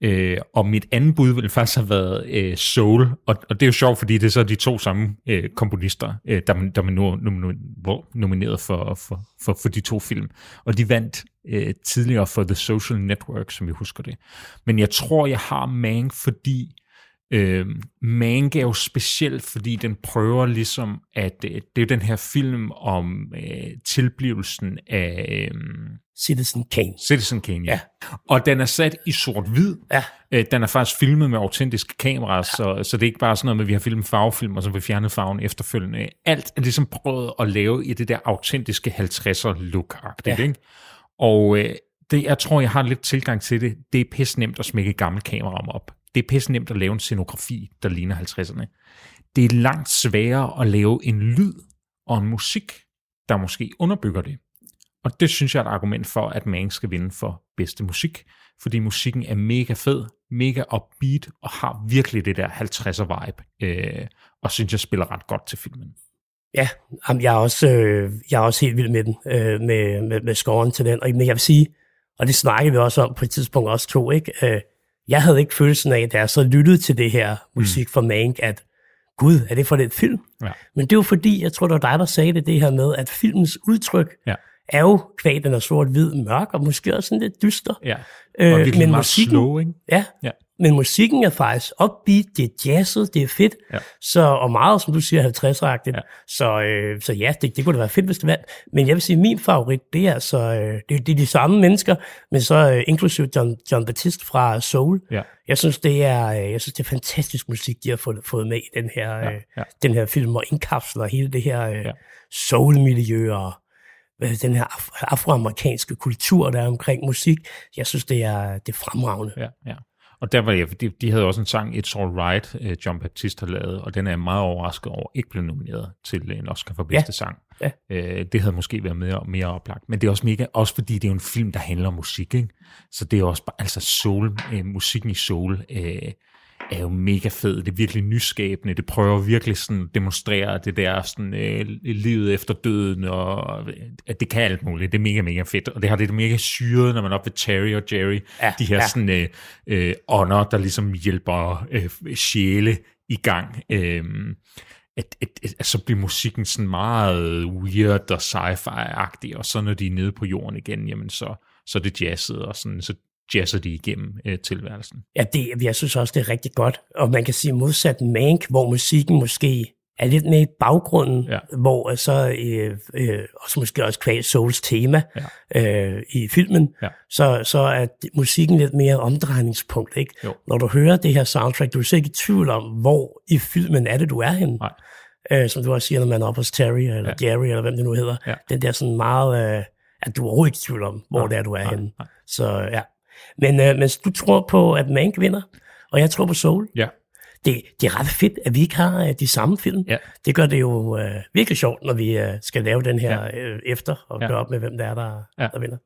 øh, og mit andet bud ville faktisk have været øh, Soul. Og, og det er jo sjovt, fordi det er så de to samme øh, komponister, øh, der, der man nu, nu, nu, nomineret for, for, for, for de to film. Og de vandt øh, tidligere for The Social Network, som vi husker det. Men jeg tror, jeg har Mank, fordi øh, Mank er jo speciel, fordi den prøver ligesom, at øh, det er den her film om øh, tilblivelsen af øh, Citizen Kane. Citizen Kane, ja. Ja. Og den er sat i sort-hvid. Ja. Øh, Den er faktisk filmet med autentiske kameraer, så, så det er ikke bare sådan noget med, at vi har filmet farvefilm, og så vi fjernet farven efterfølgende. Alt er ligesom prøvet at lave i det der autentiske 50'er look-agtigt, Ja. ikke? Og øh, det, jeg tror, jeg har lidt tilgang til det. Det er pisse nemt at smække et gammelt kamera op. Det er pisse nemt at lave en scenografi, der ligner 50'erne. Det er langt sværere at lave en lyd og en musik, der måske underbygger det. Og det synes jeg er et argument for, at Mank skal vinde for bedste musik, fordi musikken er mega fed, mega upbeat, og har virkelig det der 50'er vibe, øh, og synes jeg spiller ret godt til filmen. Ja, jeg, er også, øh, jeg er også helt vild med den, øh, med, med, med scoren til den. Og men jeg vil sige, og det snakkede vi også om på et tidspunkt også to, ikke? Øh, jeg havde ikke følelsen af, da jeg så lyttede til det her musik mm. fra Mank, at gud, er det for den film? Ja. Men det var fordi, jeg tror, det var dig, der sagde det, det her med, at filmens udtryk Ja. er jo kvad, den er sort-hvid, mørk, og måske også sådan lidt dyster. Ja. Øh, Og virkelig men meget musikken- slow, ikke? Ja. Ja. Men musikken er faktisk upbeat, det er jazzet, det er fedt, Ja. så, og meget, som du siger, 50-agtigt. Ja. Ja. Så, øh, så ja, det, det kunne da være fedt, hvis det vandt. Men jeg vil sige, at min favorit, det er altså, øh, det, det er de samme mennesker, men så øh, inklusive John, John Baptiste fra Soul. Ja. Jeg synes, det er, øh, jeg synes, det er fantastisk musik, de har fået, fået med i den her, Ja, øh, ja. den her film, og indkapsler hele det her øh, Ja. soul-miljø og den her af- afroamerikanske kultur, der er omkring musik. Jeg synes, det er, det er fremragende. Ja, ja. Og der var jeg, de, de havde også en sang, It's All Right, øh, John Baptiste har lavet, og den er jeg meget overrasket over, ikke blev nomineret til en Oscar for bedste Ja. sang. Ja. Øh, det havde måske været mere, mere oplagt. Men det er også mega, også fordi det er jo en film, der handler om musik, ikke? Så det er også bare, altså soul, øh, musikken i soul, øh, er jo mega fed. Det er virkelig nyskabende. Det prøver virkelig sådan at demonstrere det der sådan, øh, livet efter døden, og øh, at det kan alt muligt. Det er mega, mega fedt. Og det har det mega syret, når man er oppe ved Terry og Jerry. Ja, de her ja. sådan, øh, øh, ånder, der ligesom hjælper øh, sjæle i gang. Øh, at, at, at, at så bliver musikken sådan meget weird og sci-fi-agtig, og så når de er nede på jorden igen, jamen så, så er det jazzet, og sådan, så jazzer de igennem øh, tilværelsen. Ja, det, jeg synes også, det er rigtig godt. Og man kan sige modsat Mank, hvor musikken måske er lidt mere i baggrunden, Ja. hvor øh, så øh, øh, også måske også kvæl Souls tema ja. øh, i filmen, Ja. så, så er musikken lidt mere omdrejningspunkt. Ikke? Jo. Når du hører det her soundtrack, du er så ikke i tvivl om, hvor i filmen er det, du er henne. Nej. Øh, som du også siger, når man er oppe hos Terry, eller ja. Jerry, eller hvem det nu hedder. Ja. Den der sådan meget, øh, at du er overhovedet ikke i tvivl om, hvor Nej, det er, du er nej, henne. nej. Så ja. Men, øh, men du tror på, at Mank vinder, og jeg tror på Soul. Ja, Det, det er ret fedt, at vi ikke har øh, de samme film. Ja. Det gør det jo øh, virkelig sjovt, når vi øh, skal lave den her Ja. øh, efter, og Ja. gøre op med, hvem det er, der, Ja. der vinder.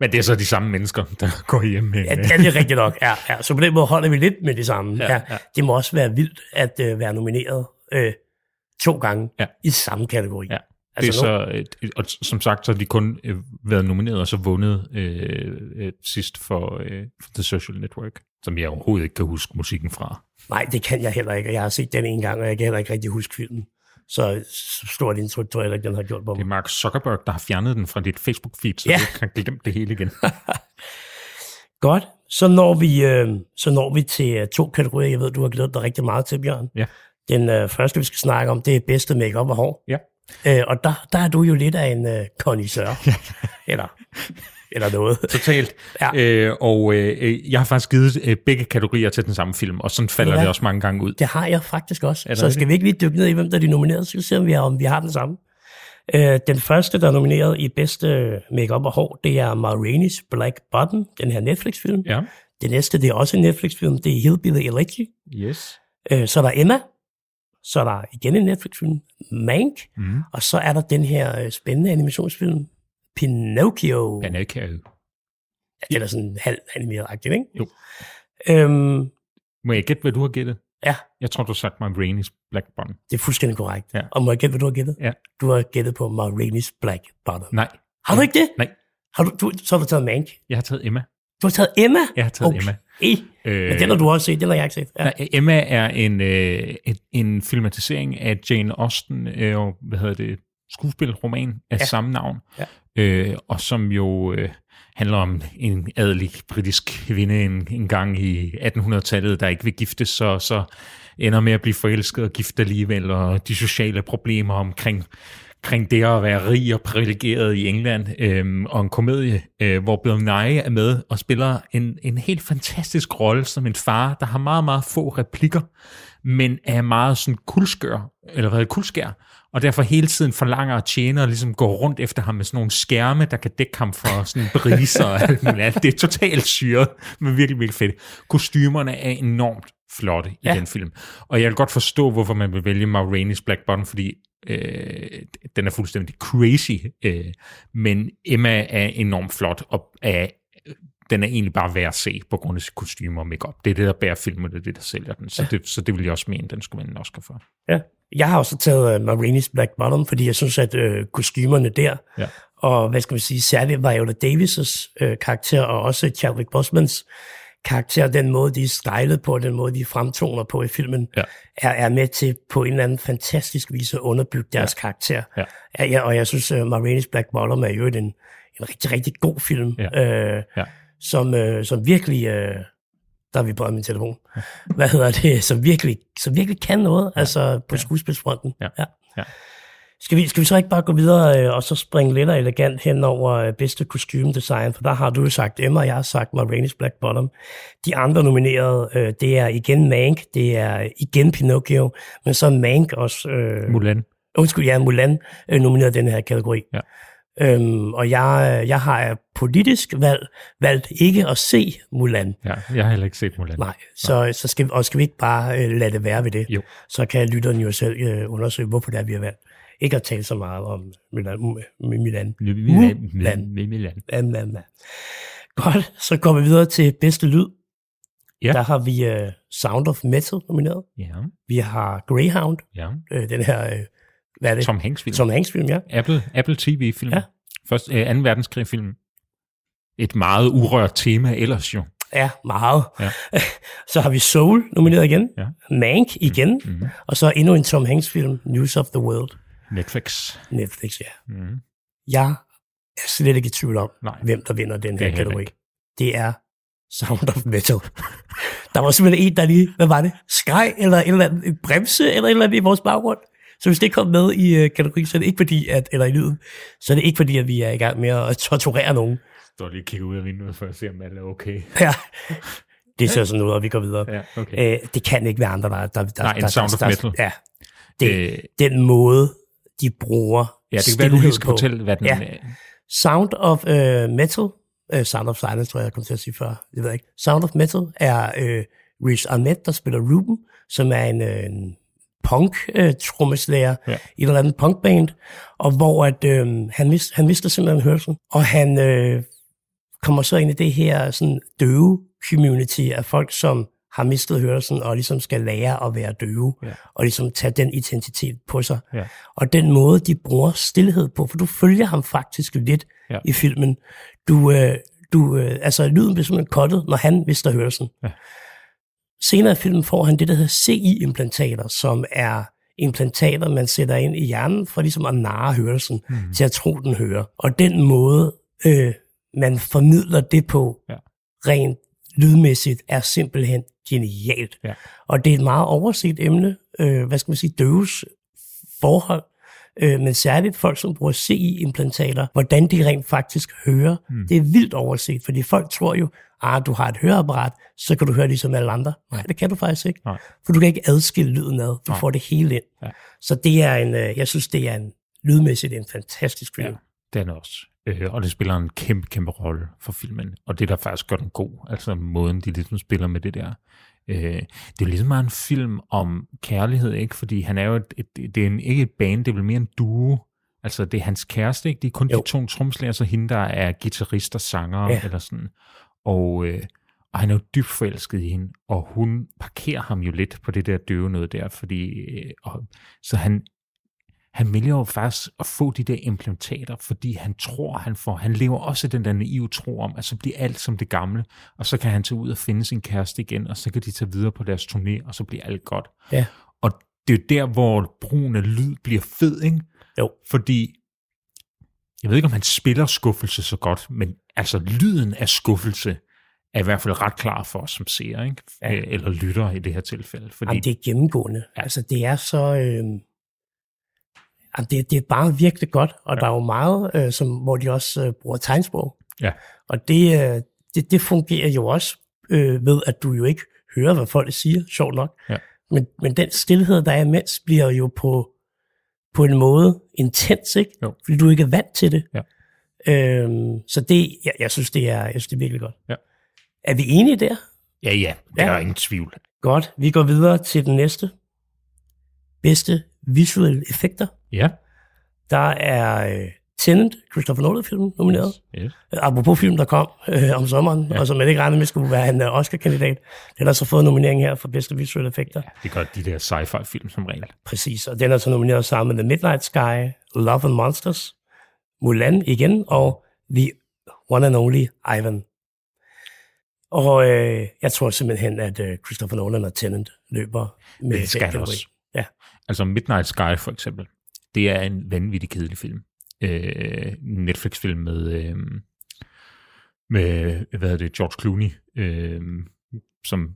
men det er så de samme mennesker, der går hjem med. Ja, det er det rigtigt nok. Ja, ja. Så på den måde holder vi lidt med det samme. Ja, Ja, ja. Det må også være vildt at øh, være nomineret øh, to gange Ja. i samme kategori. Ja. Altså det er så, et, et, og som sagt, så har de kun øh, været nomineret og så vundet øh, øh, sidst for, øh, for The Social Network, som jeg overhovedet ikke kan huske musikken fra. Nej, det kan jeg heller ikke, jeg har set den en gang, og jeg kan heller ikke rigtig huske filmen. Så, så stort indtryk tror jeg ikke, den har gjort på Det mig. er Mark Zuckerberg, der har fjernet den fra dit Facebook-feed, så Ja. du kan glemme det hele igen. Godt, så når vi, øh, så når vi til øh, to kategorier, jeg ved, du har glædet dig rigtig meget til, Bjørn. Ja. Den øh, første, vi skal snakke om, det er bedste makeup og hår. Ja. Øh, og der, der er du jo lidt af en øh, connoisseur. eller, eller noget. Totalt. Ja. øh, og øh, jeg har faktisk givet øh, begge kategorier til den samme film, og sådan falder Ja. det også mange gange ud. Det har jeg faktisk også. Er Så skal vi ikke lige dykke ned i, hvem der er de nominerede, så se, om vi har, om vi har den samme. Øh, den første, der er nomineret i bedste makeup og hår, det er Ma Rainey's Black Button, den her Netflix-film. Ja. Det næste, det er også en Netflix-film, det er Hillbilly Elegy. Yes. Øh, så er der Emma, så er der igen en Netflix-film, Mank, Mm. og så er der den her øh, spændende animationsfilm, Pinocchio. Anaka. Eller sådan halv animeret-agtigt, ikke? Jo. Øhm, Må jeg gætte, hvad du har gættet? ja, Jeg tror, du har sagt mig Rainey's Black Bond. det er fuldstændig korrekt. Ja. Og må jeg gætte, hvad du har gættet? Ja. Du har gættet på Ma Rainey's Black Bottom. Nej. Har du ikke det? Nej. Har du, du, så har du taget Mank. Jeg har taget Emma. Du har taget Emma? Jeg har taget okay. Emma. Øh, Men den har du også set, den har jeg ikke set. Ja. Nej, Emma er en, øh, en, en filmatisering af Jane Austen, øh, og hvad hedder det, skuespilroman af ja. Samme navn, Ja. øh, og som jo øh, handler om en adelig britisk kvinde en, en gang i 1800-tallet, der ikke vil giftes, så, så ender med at blive forelsket og gift alligevel, og de sociale problemer omkring kring det at være rig og privilegeret i England, øhm, og en komedie, øh, hvor Bill Nye er med og spiller en, en helt fantastisk rolle som en far, der har meget, meget få replikker, men er meget sådan kuldskør, eller hvad kuldskær, og derfor hele tiden forlanger at tjene og ligesom går rundt efter ham med sådan nogle skærme, der kan dække ham for sådan briser og alt muligt andet. Det er totalt syret, men virkelig, virkelig fedt. Kostymerne er enormt flotte i ja. Den film. Og jeg vil godt forstå, hvorfor man vil vælge Ma Rainey's Black Bottom, fordi Øh, den er fuldstændig crazy, øh, men Emma er enormt flot, og er, den er egentlig bare værd at se på grund af sit kostymer og makeup. Det er det, der bærer filmen, det er det, der sælger den. Så, ja. det, så det vil jeg også mene, den skulle vinde en Oscar for. Ja, jeg har også taget uh, Marini's Black Bottom, fordi jeg synes, at uh, kostymerne der, Ja. og hvad skal man sige, særligt Viola Davis' uh, karakter, og også Chadwick Bosemans karakter, den måde, de er stylet på, den måde, de fremtoner på i filmen, Ja. er, er med til på en eller anden fantastisk vis at underbygge deres ja. karakter. Ja. Ja, og jeg synes, uh, Marini's Black Bottom er jo en, en rigtig, rigtig god film, Ja. øh, Ja. som, øh, som virkelig... Øh, der er vi på min telefon. Hvad hedder det? Som virkelig, som virkelig kan noget, ja. altså på ja. skuespilsfronten. Ja. Ja. Ja. Skal vi, skal vi så ikke bare gå videre øh, og så springe lidt og elegant hen over øh, bedste kostymedesign? For der har du jo sagt Emma, og jeg har sagt Marini's Black Bottom. De andre nominerede, øh, det er igen Mank, det er igen Pinocchio, men så er Mank også... Øh, Mulan. undskyld, ja, Mulan øh, nomineret den her kategori. Ja. Øhm, og jeg, jeg har af politisk valg, valgt ikke at se Mulan. Ja, jeg har heller ikke set Mulan. Nej, så, så skal, og skal vi ikke bare øh, lade det være ved det? Jo. Så kan lytteren jo selv øh, undersøge, hvorfor det er, vi har valgt. Ikke at tale så meget om Milan. Milan. Bla, bla, bla. Godt, så går vi videre til bedste lyd. Ja. Der har vi øh, Sound of Metal nomineret. Ja, Vi har Greyhound, ja. øh, den her, øh, hvad er det? Tom Hanks film. Tom Hanks film, ja. Apple, Apple TV-film. Ja. Først øh, 2. verdenskrig-film. Et meget urørt tema ellers jo. Ja, meget. Ja. Så har vi Soul nomineret igen. Ja. Mank igen. Mm-hmm. Og så endnu en Tom Hanks film, News of the World. Netflix. Netflix, ja. Mm-hmm. Jeg er slet ikke i tvivl om, Nej. hvem der vinder den er her kategori. ikke. Det er Sound of Metal. der var simpelthen en, der lige, hvad var det? Skreg eller et eller andet, en bremse eller et eller andet i vores baggrund. Så hvis det ikke kom med i uh, kategorien, så er det ikke fordi, at, eller i lyden, så er det ikke fordi, at vi er i gang med at torturere nogen. Står lige og kigger ud af vinduet for at se, om alt er okay. Ja. Det ser sådan ud, og vi går videre. Ja, okay. Øh, det kan ikke være andre, der... der, der Nej, en der, Sound of der, Metal. Ja. Det, Øh, den måde, de bruger ja, det kan være, du lige skal på. fortælle, hvad den Ja. er. Sound of uh, Metal, uh, Sound of Silence, tror jeg, jeg kom til at sige før, det ved jeg ikke. Sound of Metal er uh, Riz Ahmed, der spiller Ruben, som er en, uh, en punk-trommeslager Ja. ja. i et eller andet punkband, og hvor at, uh, han, mist, han mister simpelthen hørelsen, og han uh, kommer så ind i det her sådan døve community af folk, som har mistet hørelsen og ligesom skal lære at være døve, Ja. og ligesom tage den identitet på sig. Ja. Og den måde, de bruger stillhed på, for du følger ham faktisk lidt Ja. i filmen. Du, øh, du, øh, altså lyden bliver simpelthen kottet, når han mister hørelsen. Ja. Senere i filmen får han det, der hedder CI-implantater, som er implantater, man sætter ind i hjernen for ligesom at narre hørelsen mm. til at tro, den hører. Og den måde, øh, man formidler det på, Ja. rent lydmæssigt, er simpelthen genialt. Ja. Og det er et meget overset emne, øh, hvad skal man sige, døves forhold, øh, men særligt folk, som bruger CI-implantater, hvordan de rent faktisk hører, mm. det er vildt overset, fordi folk tror jo, ah, du har et høreapparat, så kan du høre ligesom alle andre. Nej, det kan du faktisk ikke, Nej. for du kan ikke adskille lyden ad, du Nej. får det hele ind. Ja. Så det er en, øh, jeg synes, det er en lydmæssigt en fantastisk film. Ja, den også. Øh, og det spiller en kæmpe, kæmpe rolle for filmen. Og det, der faktisk gør den god, altså måden, de ligesom spiller med det der. Øh, det er jo ligesom meget en film om kærlighed, ikke? Fordi han er jo et, et, det er en, ikke et band, det er vel mere en duo. Altså, det er hans kæreste, ikke? Det er kun jo. De to tromslæger, så hende, der er guitarist og sanger. Ja. eller sådan. Og, øh, og han er jo dybt forelsket i hende, og hun parkerer ham jo lidt på det der døve noget der, fordi, øh, og, så han, han vælger jo faktisk at få de der implantater, fordi han tror, han får, han lever også den der naive tro om, at så bliver alt som det gamle, og så kan han tage ud og finde sin kæreste igen, og så kan de tage videre på deres turné, og så bliver alt godt. Ja. Og det er jo der, hvor brugen af lyd bliver fed, ikke? Jo. Fordi, jeg ved ikke, om han spiller skuffelse så godt, men altså lyden af skuffelse er i hvert fald ret klar for os som seere, ikke? Ja. Eller lytter i det her tilfælde. Fordi, Jamen, det er gennemgående. Ja. Altså, det er så... Øh, jamen, det, det er bare virkelig godt, og ja. der er jo meget, øh, som, hvor de også øh, bruger tegnsprog. Ja. Og det, øh, det, det fungerer jo også øh, ved, at du jo ikke hører, hvad folk siger, sjovt nok. Ja. Men, men den stillhed, der er imens, bliver jo på, på en måde intens, ikke? Jo. Fordi du ikke er vant til det. Ja. Øhm, så det, jeg, jeg, synes, det er, jeg synes, det er virkelig godt. Ja. Er vi enige der? Ja, ja, der Ja. er ingen tvivl. Godt, vi går videre til den næste. Bedste visuelle effekter. Ja. Der er øh, Tenet, Christopher Nolan-filmen, nomineret. Yes. Apropos film, der kom øh, om sommeren, ja. og som jeg ikke regnede med skulle være en uh, Oscar-kandidat. Den har så fået nominering her for bedste visuelle effekter. Ja. Det gør de der sci-fi film som regel. Præcis, og den er så nomineret sammen med The Midnight Sky, Love and Monsters, Mulan igen, og The One and Only Ivan. Og øh, jeg tror simpelthen, at øh, Christopher Nolan og Tennant løber med Det skal også. Ja, Altså Midnight Sky for eksempel, det er en vanvittig kedelig film. Øh, Netflix-film med, øh, med, hvad hedder det, George Clooney, øh, som,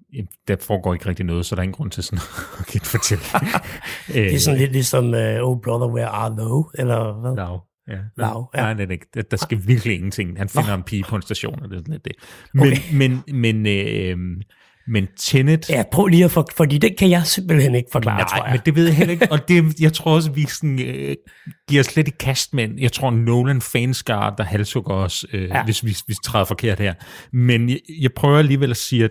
der foregår ikke rigtig noget, så der er ingen grund til sådan at kan fortælle. det er sådan lidt ligesom uh, Oh Brother, Where Are Thou? Eller hvad? Lav. Ja. Lav, ja. Nej, det ikke. Der, der skal virkelig ingenting. Han finder en pige på en station, og det er sådan lidt det. Men, Okay. men, men, øh, men Tenet... Ja, prøv lige at for, fordi det kan jeg simpelthen ikke forklare, tror Nej, jeg. men det ved jeg heller ikke. Og det, jeg tror også, vi sådan, øh, giver os lidt i kast med, jeg tror, Nolan fanskar, der halshugger os, øh, Ja. hvis vi, vi træder forkert her. Men jeg, jeg prøver alligevel at sige, at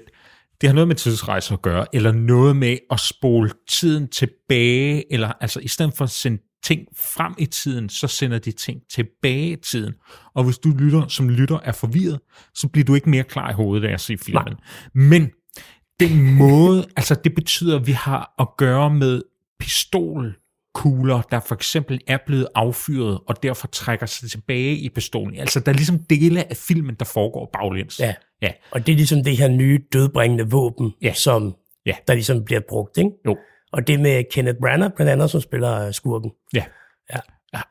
det har noget med tidsrejser at gøre, eller noget med at spole tiden tilbage, eller altså i stedet for at sende ting frem i tiden, så sender de ting tilbage i tiden. Og hvis du lytter, som lytter er forvirret, så bliver du ikke mere klar i hovedet af at se filmen. Nej. Men den måde, altså det betyder, at vi har at gøre med pistolkugler, der for eksempel er blevet affyret, og derfor trækker sig tilbage i pistolen. Altså der er ligesom dele af filmen, der foregår baglæns. Ja. Ja, Og det er ligesom det her nye dødbringende våben, Ja. som Ja. der ligesom bliver brugt, ikke? jo. Og det med Kenneth Branagh, blandt andet, som spiller øh, skurken. Ja. Ja.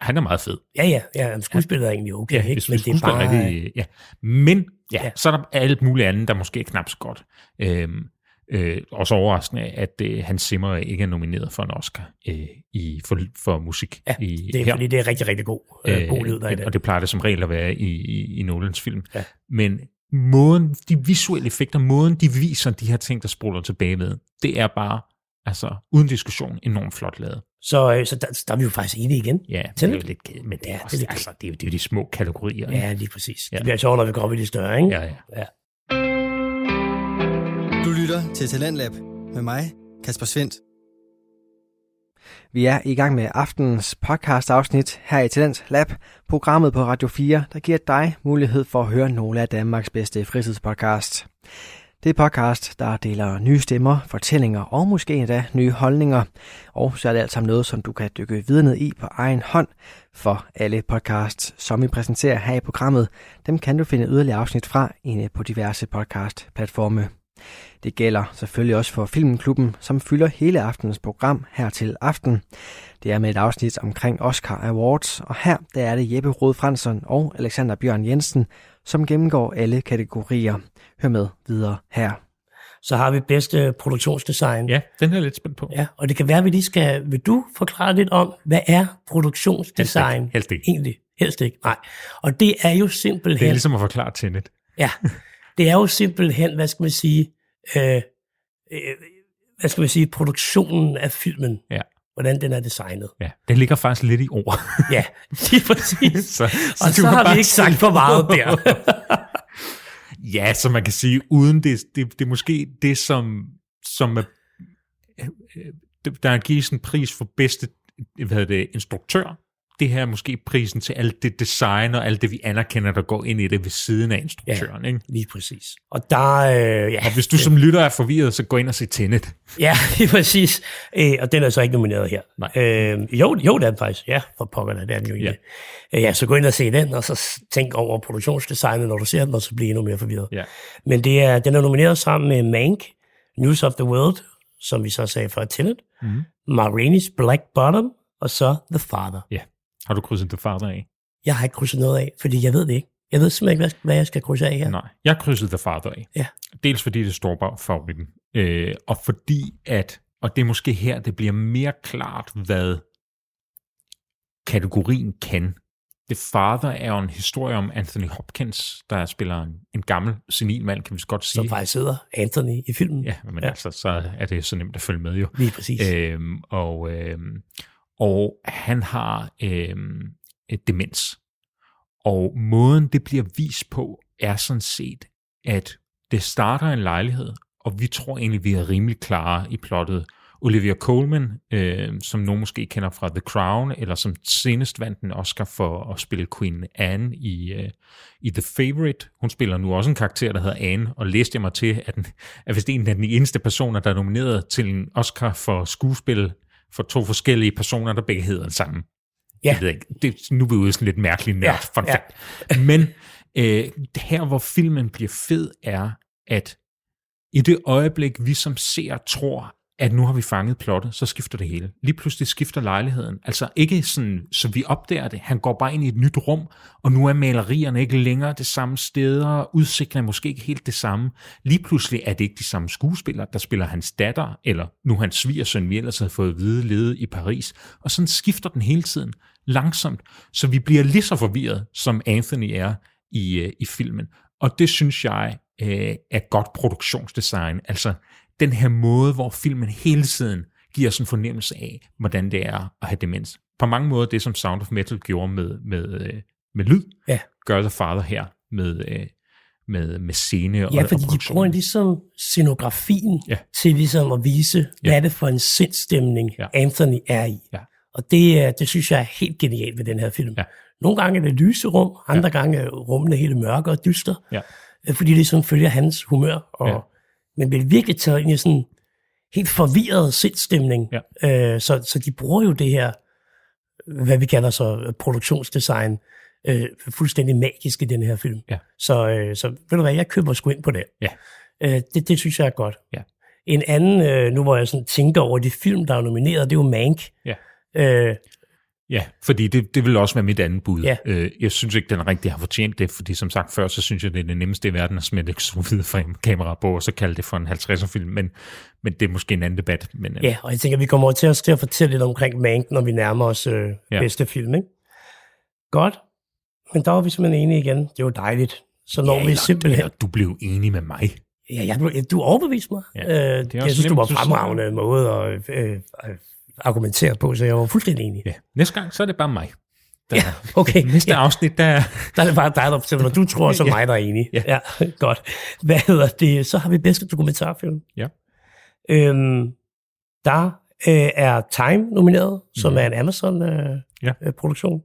Han er meget fed. Ja, ja, ja, han skuespiller er egentlig okay, Ja, ikke? Men det er bare... rigtig, ja. Men ja, så er der alt muligt andet, der måske er knap så godt. Øhm, øh, også overraskende, at øh, Hans Zimmer ikke er nomineret for en Oscar øh, i, for, for musik. Ja, i, det er, fordi det er rigtig, rigtig god, øh, god lyd, der er i det, og det plejer det som regel at være i, i, i Nolans film. Ja. Men måden, de visuelle effekter, måden de viser de her ting, der spoler tilbage med, det er bare, altså uden diskussion, enormt flot lavet. Så, øh, så der, der er vi jo faktisk enige igen. Ja, det Tenet? er jo lidt kedeligt, men det er, Ja, ja, det er også, altså, det, er jo, det er jo de små kategorier. Ja, lige præcis. Ja. Det bliver sjovt, når vi går op i de større, ikke? ja, ja. ja. Du lytter til Talentlab med mig, Kasper Svendt. Vi er i gang med aftenens podcast-afsnit her i Talent Lab, programmet på Radio 4, der giver dig mulighed for at høre nogle af Danmarks bedste fritidspodcast. Det er podcast, der deler nye stemmer, fortællinger og måske endda nye holdninger. Og så er det alt sammen noget, som du kan dykke videre ned i på egen hånd. For alle podcasts, som vi præsenterer her i programmet, dem kan du finde yderligere afsnit fra inde på diverse podcast-platforme. Det gælder selvfølgelig også for Filmklubben, som fylder hele aftenens program her til aften. Det er med et afsnit omkring Oscar Awards, og her der er det Jeppe Rode Fransson og Alexander Bjørn Jensen, som gennemgår alle kategorier. Hør med videre her. Så har vi bedste produktionsdesign. ja, den er jeg lidt spændt på. ja. Og det kan være, at vi lige skal... Vil du forklare lidt om, hvad er produktionsdesign Helst ikke. egentlig? Helst ikke, nej. Og det er jo simpelthen... Det er ligesom at forklare Tenet. Ja, det er jo simpelthen, hvad skal man sige, øh, øh, hvad skal man sige, produktionen af filmen. Ja. Hvordan den er designet. Ja, den ligger faktisk lidt i ord. Ja, lige præcis. så, Og så kan har vi ikke sagt for meget der. ja, så man kan sige, uden det, det, det er måske det, som, som er, øh, øh, der gives en pris for bedste hvad hedder det, instruktør. Det her er måske prisen til alt det design og alt det, vi anerkender, der går ind i det ved siden af instruktøren. Ja. Ikke? Lige præcis. Og der, øh, ja, Og hvis du som lytter er forvirret, så gå ind og se Tenet. ja, lige præcis. Øh, og den er så ikke nomineret her. Nej. Øh, jo, jo, det er den faktisk. Ja, for pokker, det er den jo egentlig. Ja. Øh, ja, så gå ind og se den, og så tænk over produktionsdesignet, når du ser den, og så bliver endnu mere forvirret. Ja. Men det er, den er nomineret sammen med Mank, News of the World, som vi så sagde før, Tenet, Mm. Ma Rainey's Black Bottom, og så The Father. ja. Har du krydset det farter af? Jeg har ikke krydset noget af, fordi jeg ved det ikke. Jeg ved simpelthen ikke, hvad- jeg skal krydse af her. Nej, jeg krydsede The Father af. Ja. Dels fordi det storbar favoritten, øh, og fordi at, og det er måske her, det bliver mere klart, hvad kategorien kan. The Father er jo en historie om Anthony Hopkins, der spiller en, en gammel, senil mand, kan vi så godt sige. Som faktisk sidder Anthony i filmen. Ja, men ja. altså, så er det så nemt at følge med jo. Lige præcis. Øhm, og, øhm, og han har øh, demens. Og måden, det bliver vist på, er sådan set, at det starter i en lejlighed, og vi tror egentlig, vi er rimelig klare i plottet, Olivia Colman, øh, som nogen måske kender fra The Crown, eller som senest vandt en Oscar for at spille Queen Anne i, øh, i The Favourite. Hun spiller nu også en karakter, der hedder Anne, og læste jeg mig til, at, den, at hvis det er en af de eneste personer, der er nomineret til en Oscar for skuespil for to forskellige personer, der begge hedder den samme. Ja. Jeg ved ikke, det, nu er vi ude sådan lidt mærkeligt nært Ja, fun ja. fact. Men øh, her, hvor filmen bliver fed, er, at i det øjeblik, vi som ser tror, at nu har vi fanget plottet, så skifter det hele. Lige pludselig skifter lejligheden. Altså ikke sådan, så vi opdager det. Han går bare ind i et nyt rum, og nu er malerierne ikke længere det samme steder, udsigten er måske ikke helt det samme. Lige pludselig er det ikke de samme skuespillere, der spiller hans datter, eller nu hans svigersøn, vi ellers havde fået hvide lede i Paris. Og sådan skifter den hele tiden, langsomt, så vi bliver lige så forvirret, som Anthony er i, øh, i filmen. Og det synes jeg øh, er godt produktionsdesign. Altså den her måde, hvor filmen hele tiden giver os en fornemmelse af, hvordan det er at have demens. På mange måder det, som Sound of Metal gjorde med, med, øh, med lyd, Ja. gør The Father her med, øh, med, med scene og Ja, fordi og de bruger ligesom scenografien Ja. til ligesom at vise, hvad Ja. er det for en sindsstemning, Ja. Anthony er i. Ja. Og det, er- det synes jeg er helt genialt ved den her film. Ja. Nogle gange er det lyse rum, andre gange er rummene helt mørke og dyster, Ja. øh, fordi det sådan følger hans humør. Og, Ja. Men bliver virkelig taget ind i sådan en helt forvirret sindstemning. Ja. Øh, så, så de bruger jo det her, hvad vi kalder så produktionsdesign, øh, fuldstændig magisk i den her film. Ja. Så, øh, så ved du hvad, jeg køber sgu ind på det. Ja. Øh, det, det synes jeg er godt. Ja. En anden, øh, nu hvor jeg sådan tænker over de film, der er nomineret, det er jo Mank. Ja. Øh, Ja, fordi det, det vil også være mit andet bud. Ja. Øh, jeg synes ikke, den rigtig har fortjent det, fordi som sagt før, så synes jeg, det er det nemmeste i verden at smide et frame kamera på, og så kalde det for en 50'er film, men, men det er måske en anden debat. Men, øh, ja, og jeg tænker, vi kommer over til, os til at fortælle lidt omkring Mank, når vi nærmer os øh, Ja. bedste film. Ikke? Godt. Men der var vi simpelthen enige igen. Det var dejligt. Så når ja, vi simpelthen... eller Du blev enig med mig. Ja, jeg, du overbeviste mig. Ja, er øh, også jeg synes, du nemt var at sige. fremragende måde at øh, øh, argumentere på, så jeg var fuldstændig enig. Ja. Næste gang, så er det bare mig. Der, Ja, okay. Næste Ja, afsnit, der er... der er det bare dig, der fortæller, når du tror, så Ja. mig, der er enig. Ja. ja godt. Hvad hedder det? Så har vi bedste dokumentarfilm. Ja. Øhm, der øh, er Time nomineret, som Mhm. er en Amazon-produktion. Øh, Ja. øh, produktion.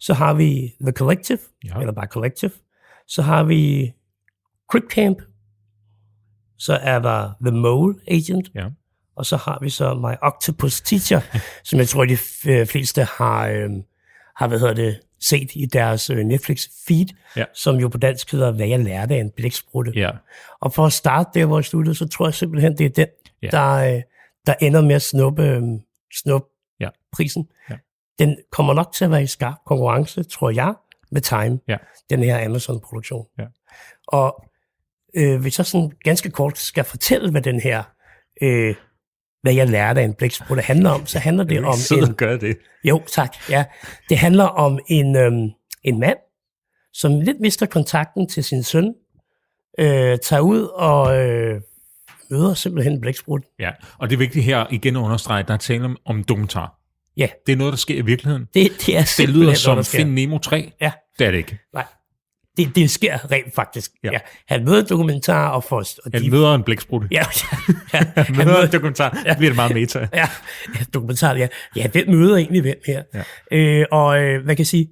så har vi The Collective, Ja. eller bare Collective. Så har vi Crip Camp. Så er der The Mole Agent. Ja. Og så har vi så My Octopus Teacher, som jeg tror, de f- fleste har, øh, har hvad hedder det, set i deres øh, Netflix feed, Ja. som jo på dansk hedder, hvad jeg lærte af en blæksprutte. Ja. Og for at starte der, hvor jeg sluttede, så tror jeg simpelthen, det er den, Ja. der, øh, der ender med at snuppe, øh, snuppe Ja. prisen. Ja. Den kommer nok til at være i skarp konkurrence, tror jeg, med Time, Ja. den her Amazon-produktion. Ja. Og øh, hvis jeg sådan ganske kort skal fortælle, hvad den her, øh, hvad jeg lærte af en blæksprutte handler om, så handler det om Sidde en... og gøre det. Jo, tak. Ja. Det handler om en, øhm, en mand, som lidt mister kontakten til sin søn, øh, tager ud og øh, møder simpelthen en blæksprut. Ja, og det er vigtigt her igen at understrege, at der er tale om, om dokumentar. Ja. Det er noget, der sker i virkeligheden. Det, det er Det lyder som. Find Nemo 3. Ja. Det er det ikke. Nej, det, det sker rent faktisk. Ja. Ja. Han møder en dokumentar og får... Og Han møder en blæksprutte. Ja, ja, ja. Han møder en dokumentar. Ja. bliver det meget meta. ja, ja, dokumentar, ja. Ja, hvem møder egentlig hvem her? Ja. Øh, og øh, hvad kan jeg sige?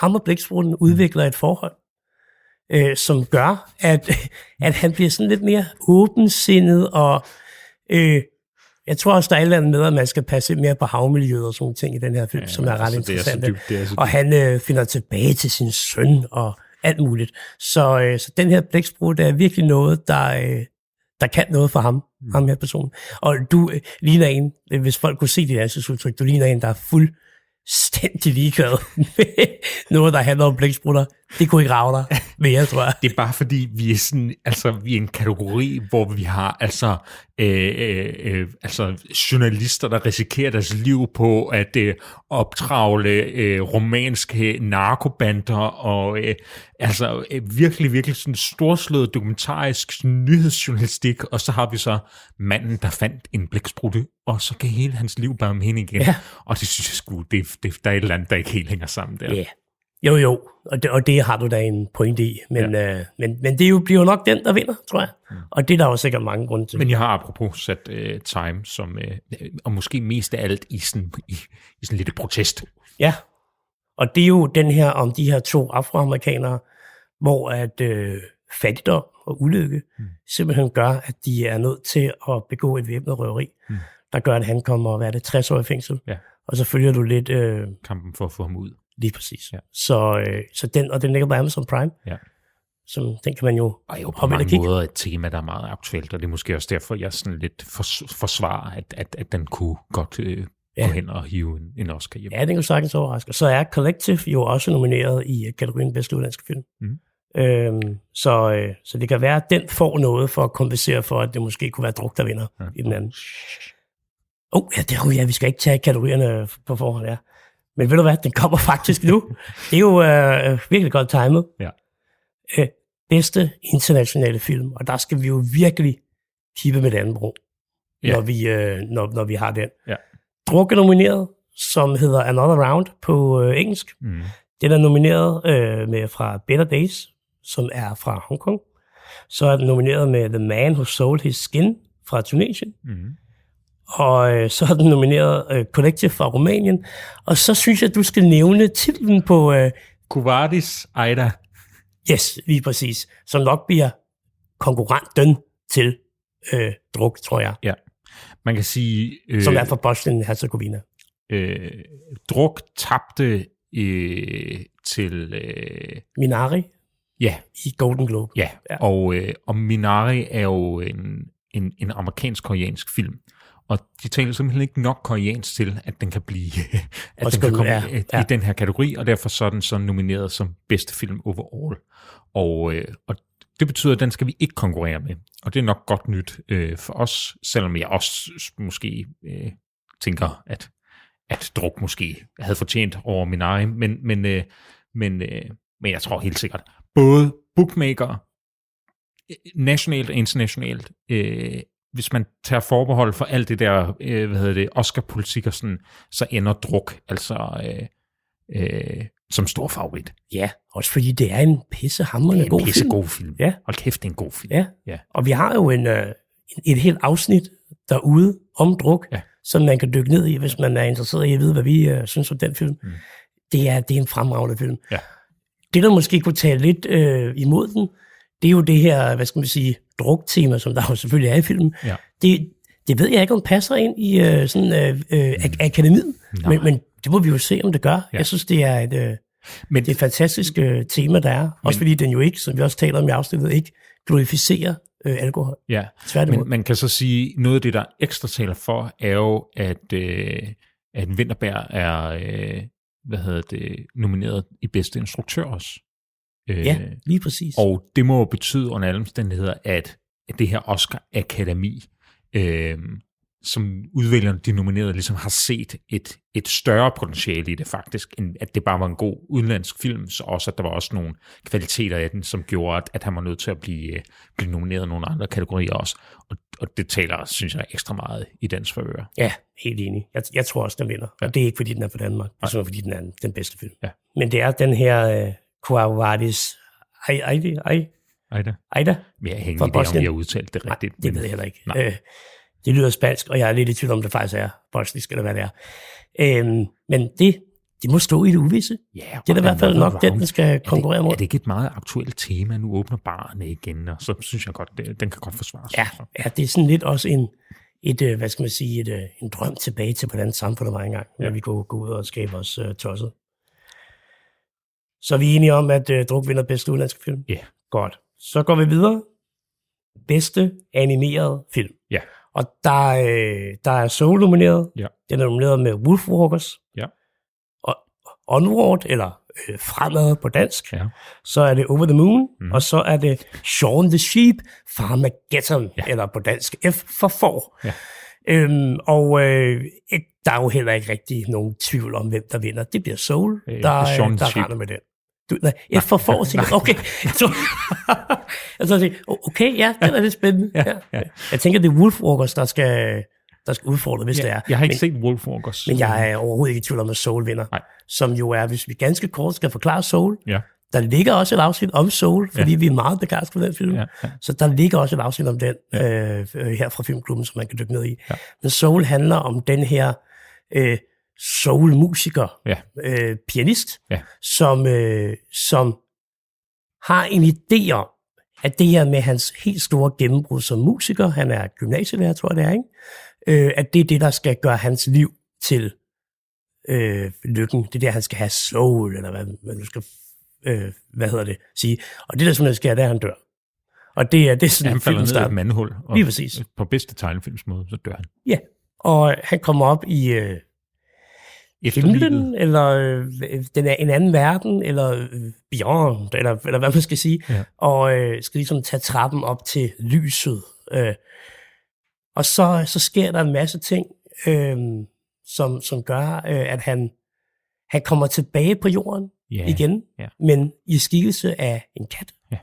Ham og blæksprutten udvikler et forhold, øh, som gør, at, at han bliver sådan lidt mere åbensindet, og øh, jeg tror også, der er et eller andet med, at man skal passe mere på havmiljøet og sådan nogle ting i den her film, ja, som er ret altså, det er så interessante. dybt, det er så og han øh, finder tilbage til sin søn og alt muligt. Så, øh, så den her blæksprut er virkelig noget, der, øh, der kan noget for ham, mm. ham her person. Og du øh, ligner en, øh, hvis folk kunne se dit ansigtsudtryk, du ligner en, der er fuldstændig ligeglad med noget, der handler om blæksprutter. Det kunne ikke rave dig mere, tror jeg. Det er bare fordi, vi er, sådan, altså, vi er en kategori, hvor vi har altså, øh, øh, øh, altså journalister, der risikerer deres liv på at øh, optravle øh, romanske narkobander og øh, altså øh, virkelig, virkelig sådan storslået dokumentarisk sådan nyhedsjournalistik, og så har vi så manden, der fandt en blæksprutte, og så kan hele hans liv bare mening igen. Ja. Og det synes jeg sgu, det, det, der er et eller andet, der ikke helt hænger sammen der. Ja, Jo, jo, og det, og det har du da en point i, men, ja. øh, men, men det jo, bliver jo nok den, der vinder, tror jeg. Mm. Og det er der jo sikkert mange grunde til. Men jeg har apropos sat uh, Time som, uh, og måske mest af alt i sådan, i, i sådan lidt protest. Ja, og det er jo den her om de her to afroamerikanere, hvor at øh, fattigdom og ulykke mm. simpelthen gør, at de er nødt til at begå et væbnet røveri, mm. der gør, at han kommer, hvad er det, 60 år i fængsel. Ja. Og så følger du lidt... Øh, Kampen for at få ham ud. Lige præcis. Ja. Så, øh, så den, og den ligger på Amazon Prime. Ja. Som, den kan man jo Og jo på mange måder et tema, der er meget aktuelt, og det er måske også derfor, jeg sådan lidt for, forsvarer, at, at, at den kunne godt øh, ja. gå hen og hive en, en Oscar hjem. Ja, den kan sagtens overraske. Så er Collective jo også nomineret i kategorien bedste udlandske film. Mm. Øhm, så, øh, så det kan være, at den får noget for at kompensere for, at det måske kunne være druk, der vinder ja. i den anden. Åh, oh, ja, det er, ja, vi skal ikke tage kategorierne på forhånd, ja. Men ved du hvad, den kommer faktisk nu. Det er jo øh, virkelig godt timet. Ja. Øh, bedste internationale film, og der skal vi jo virkelig kippe med den bro, ja. når, vi, øh, når, når vi har den. Ja. Druk er nomineret, som hedder Another Round på øh, engelsk. Mm. Den er nomineret øh, med fra Better Days, som er fra Hongkong. Så er den nomineret med The Man Who Sold His Skin fra Tunesien. Mm. Og øh, så er den nomineret øh, Collective fra Rumænien. Og så synes jeg, at du skal nævne titlen på... Øh, Kuvardis Aida. Yes, lige præcis. Som nok bliver konkurrenten til øh, druk, tror jeg. Ja. Man kan sige... Øh, som er fra Bosnien-Herzegovina. Øh, druk tabte øh, til... Øh, Minari? Ja. I Golden Globe. Ja, ja. Og, øh, og Minari er jo en, en, en amerikansk-koreansk film. Og de taler simpelthen ikke nok koreansk til, at den kan blive at den kan komme ja, i, ja. i den her kategori, og derfor så er den så nomineret som bedste film overall. Og, øh, og det betyder, at den skal vi ikke konkurrere med. Og det er nok godt nyt øh, for os, selvom jeg også måske øh, tænker, at, at druk måske havde fortjent over Minari, men, men, øh, men, øh, men jeg tror helt sikkert, både bookmaker, nationalt og internationalt, øh, hvis man tager forbehold for alt det der, øh, hvad hedder det, Oscar-politik og sådan, så ender druk altså øh, øh, som stor favorit. Ja, også fordi det er en pissehammerende god film. Det er en god film. Ja. Hold kæft, det er en god film. Ja, ja. og vi har jo en, øh, et helt afsnit derude om druk, ja. som man kan dykke ned i, hvis man er interesseret i at vide, hvad vi øh, synes om den film. Mm. Det, er, det er en fremragende film. Ja. Det, der måske kunne tale lidt øh, imod den, det er jo det her, hvad skal man sige, druktema, som der jo selvfølgelig er i filmen. Ja. Det, det ved jeg ikke, om passer ind i øh, sådan øh, øh, ak- akademiet, men, men det må vi jo se, om det gør. Ja. Jeg synes, det er et, øh, men, det er et fantastisk øh, tema, der er. Men, også fordi den jo ikke, som vi også taler om i afsnittet, ikke glorificerer øh, alkohol. Ja, Tværtimod. men man kan så sige, noget af det, der ekstra taler for, er jo, at, øh, at Vinterberg er øh, hvad hedder det, nomineret i bedste instruktør også. Øh, ja, lige præcis. Og det må betyde under alle omstændigheder, at det her Oscar-akademi, øh, som udvælgerne, de nominerede, ligesom har set et, et større potentiale i det faktisk, end at det bare var en god udenlandsk film, så også at der var også nogle kvaliteter af den, som gjorde, at, at han var nødt til at blive, øh, blive nomineret i nogle andre kategorier også. Og, og det taler, synes jeg, ekstra meget i dens favør. Ja, helt enig. Jeg, jeg tror også, den vinder. Ja. Og det er ikke, fordi den er for Danmark. Det er fordi, den er den bedste film. Ja. Men det er den her... Øh, Kuawardis Aida. Aida. Aida. Men jeg hænger i det, om jeg har udtalt det rigtigt. Nej, det ved jeg heller ikke. Øh, det lyder spansk, og jeg er lidt i tvivl om, det faktisk er bosnisk, eller hvad det er. Øhm, men det, det må stå i det uvisse. Ja, det er da i hvert fald nok den, den skal konkurrere mod. Er det ikke et meget aktuelt tema? Nu åbner barne igen, og så synes jeg godt, det, den kan godt forsvares. Ja, ja, det er sådan lidt også en, et, øh, hvad skal man sige, et, øh, en drøm tilbage til, hvordan samfundet var engang, ja. når vi går, går ud og skaber os uh, tosset. Så er vi enige om, at uh, Druk vinder bedste udenlandske film? Ja. Yeah. Godt. Så går vi videre. Bedste animeret film. Ja. Yeah. Og der, øh, der er Soul nomineret. Ja. Den er nomineret med Wolfwalkers. Ja. Og Onward, eller øh, Fremad på dansk. Ja. Så er det Over the Moon. Mm. Og så er det Shaun the Sheep, Farmageddon, ja. eller på dansk F for for. Ja. Øhm, og øh, der er jo heller ikke rigtig nogen tvivl om, hvem der vinder. Det bliver Soul, øh, der, der, der render med den. Du, nej, F for for, siger okay. Så, altså, okay, ja, det er lidt spændende. Ja, ja. Jeg tænker, det er Wolfwalkers, der skal, der skal udfordre, hvis Ja, det er. jeg har ikke men, set Wolfwalkers. men jeg er overhovedet ikke i tvivl om, at Soul vinder. Nej. Som jo er, hvis vi ganske kort skal forklare Soul, Ja, der ligger også et afsnit om Soul, fordi ja. vi er meget begejstrede for den film. ja, ja. Så der ligger også et afsnit om den øh, øh, her fra Filmklubben, som man kan dykke ned i. Ja. Men Soul handler om den her øh, soul-musiker, Ja. øh, pianist, Ja. som, øh, som har en idé om, at det her med hans helt store gennembrud som musiker, han er gymnasielærer, tror jeg det er, ikke? Øh, at det er det, der skal gøre hans liv til øh, lykken. Det er der, han skal have soul, eller hvad, du skal, øh, hvad hedder det, sige. Og det, der simpelthen sker, det er, at han dør. Og det er, det er sådan, Han at falder ned i et mandhul, og Lige præcis. på bedste tegnefilmsmåde, så dør han. Ja, og han kommer op i øh, Efterlivet. himlen, eller øh, den er en anden verden, eller øh, beyond, eller, eller hvad man skal sige, Ja. og øh, skal ligesom tage trappen op til lyset. Øh. Og så, så sker der en masse ting, øh, som, som gør, øh, at han, han kommer tilbage på jorden Ja, igen, ja. men i skikkelse af en kat. Ja.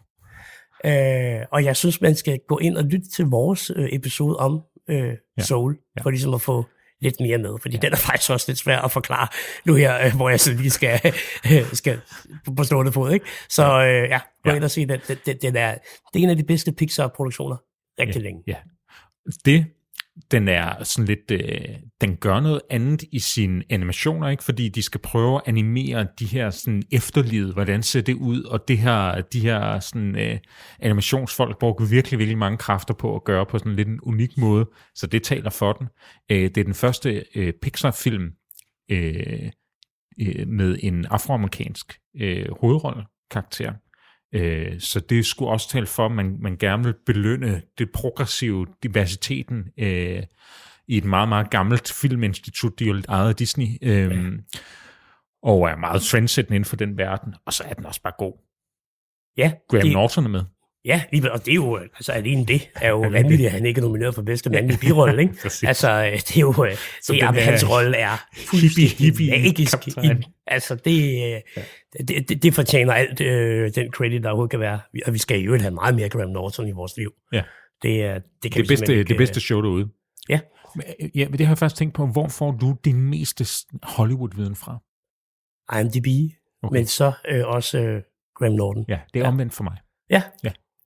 Øh, og jeg synes, man skal gå ind og lytte til vores øh, episode om øh, Ja. Soul, Ja. for ligesom at få lidt mere med, fordi ja. den er faktisk også lidt svær at forklare nu her, øh, hvor jeg så lige skal, øh, skal på- stående fod. Ikke? Så øh, ja, gå Ja. ind og se den. Den, den, den er, det er en af de bedste Pixar-produktioner rigtig længe. Ja. Det, den er sådan lidt, øh, den gør noget andet i sine animationer, ikke? Fordi de skal prøve at animere de her sådan efterlivet, hvordan ser det ud, og det her, de her sådan, øh, animationsfolk bruger virkelig, virkelig mange kræfter på at gøre på sådan lidt en unik måde, så det taler for den. Øh, det er den første øh, Pixar-film øh, øh, med en afroamerikansk øh, hovedrollekarakter. Øh, så det skulle også tale for, at man, man gerne vil belønne det progressive, diversiteten øh, i et meget, meget gammelt filminstitut, er jo lidt ejet af Disney, øh, ja. og er meget trendsættende inden for den verden, og så er den også bare god. Ja, Graham det, Norton er med. Ja lige, og det er jo, altså alene det er jo vanvittigt, at han ikke er nomineret for bedste mandlige birolle, ikke? Altså, øh, det er jo, øh, Så det er, hans rolle er fuldstændig hippie magisk. I, altså, det, øh, det, det, det fortjener alt øh, den credit, der overhovedet kan være. Og vi skal jo have meget mere Graham Norton i vores liv. Ja. Det, er- det, kan Det bedste, ikke, det bedste øh, show derude. Ja. Men, øh, Ja, men det har jeg faktisk tænkt på. Hvor får du din meste Hollywood-viden fra? IMDb, Okay. men så øh, også øh, Graham Norton. Ja, det er Ja. omvendt for mig. Ja,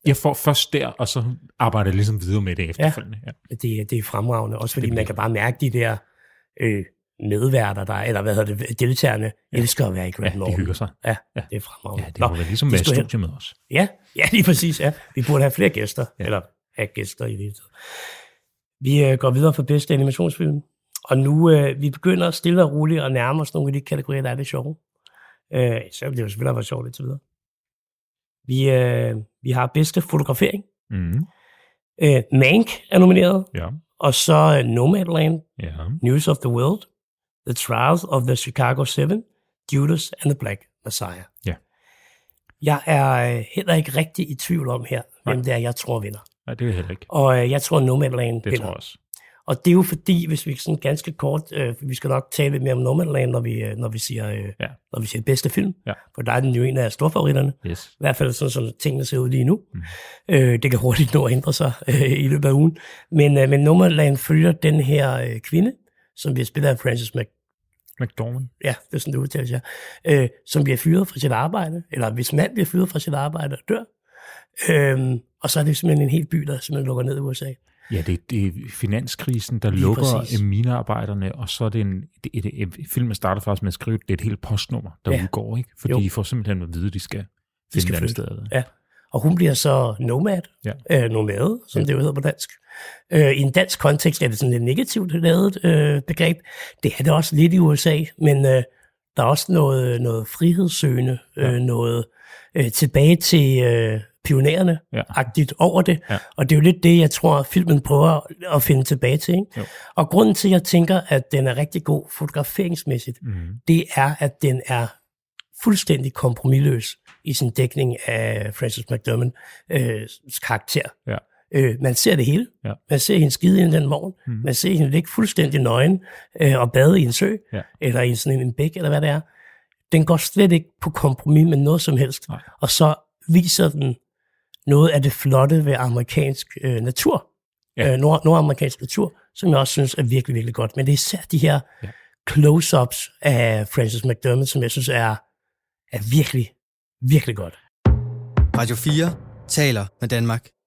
Jeg får først der, og så arbejder jeg ligesom videre med det efterfølgende. Ja. det, er- det er fremragende. Også fordi Det man kan bare mærke de der øh, medværter, der, eller hvad hedder det, deltagerne, elsker at være i Graham ja, de Norton. hygger sig. Ja, Ja. det er fremragende. Ja, det må være ligesom de være studiet med os. Ja, ja, lige præcis. Ja. Vi burde have flere gæster, Ja. ja. eller have gæster i det. Vi øh, går videre for bedste animationsfilm, og nu øh, vi begynder stille og roligt at nærme os nogle af de kategorier, der er lidt sjove. Øh, selvom det jo selvfølgelig har været sjovt indtil videre. Vi, øh, vi har bedste fotografering. Mm. Øh, Mank er nomineret, Ja, og så øh, Nomadland, ja. News of the World, The Trials of the Chicago Seven, Judas and the Black Messiah. Ja. Jeg er øh, heller ikke rigtig i tvivl om her, hvem det er, jeg tror vinder. Nej, det er heller ikke. Og øh, jeg tror, Nomadland Det vinder. tror jeg også. Og det er jo fordi, hvis vi sådan ganske kort, øh, vi skal nok tale lidt mere om Nomadland, når vi, øh, når vi siger, øh, Ja. når vi siger bedste film. Ja. For der er den jo en af storfavoritterne. Yes. I hvert fald sådan, som tingene ser ud lige nu. Mm. Øh, det kan hurtigt nå at ændre sig øh, i løbet af ugen. Men, øh, men Nomadland følger den her øh, kvinde, som bliver spillet af Frances Mc, McDormand. ja, det er sådan, det udtales, ja, øh, som bliver fyret fra sit arbejde, eller hvis mand bliver fyret fra sit arbejde og dør. Øhm, og så er det simpelthen en helt by, der simpelthen lukker ned i USA. Ja, det, det er finanskrisen, der Lige lukker præcis. præcis. minearbejderne, og så er det en... Det, et, et, filmen starter faktisk med at skrive, det er et helt postnummer, der Ja. ja. udgår, ikke? Fordi Jo. de får simpelthen at vide, at de skal finde skal flytte. sted. Ja. Og hun bliver så nomad, Ja. øh, nomade, som det jo hedder på dansk. Øh, I en dansk kontekst er det sådan et negativt lavet øh, begreb. Det er det også lidt i USA, men øh, der er også noget, noget frihedssøgende, øh, noget øh, tilbage til øh, pionererne, Ja. agtigt over det. Ja. Og det er jo lidt det, jeg tror, filmen prøver at finde tilbage til. Ikke? Jo. Og grunden til, at jeg tænker, at den er rigtig god fotograferingsmæssigt, Mm. det er, at den er fuldstændig kompromilløs i sin dækning af Frances McDermott øh, karakter. Ja. Øh, man ser det hele. Ja. Man ser hende skide ind den morgen. Mm. Man ser hende ligge fuldstændig nøgen øh, og bade i en sø, Ja. eller i sådan en, en bæk, eller hvad det er. Den går slet ikke på kompromis med noget som helst. Nej. Og så viser den noget af det flotte ved amerikansk øh, natur. ja. øh, nord, nordamerikansk natur, som jeg også synes er virkelig, virkelig godt. Men det er især de her ja. close-ups af Francis McDermott, som jeg synes er, er virkelig, virkelig godt. Radio 4 taler med Danmark.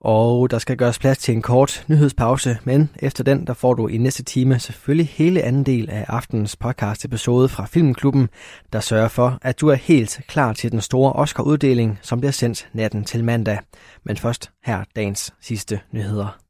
Og der skal gøres plads til en kort nyhedspause, men efter den, der får du i næste time selvfølgelig hele anden del af aftenens podcast episode fra Filmklubben, der sørger for, at du er helt klar til den store Oscar-uddeling, som bliver sendt natten til mandag. Men først her dagens sidste nyheder.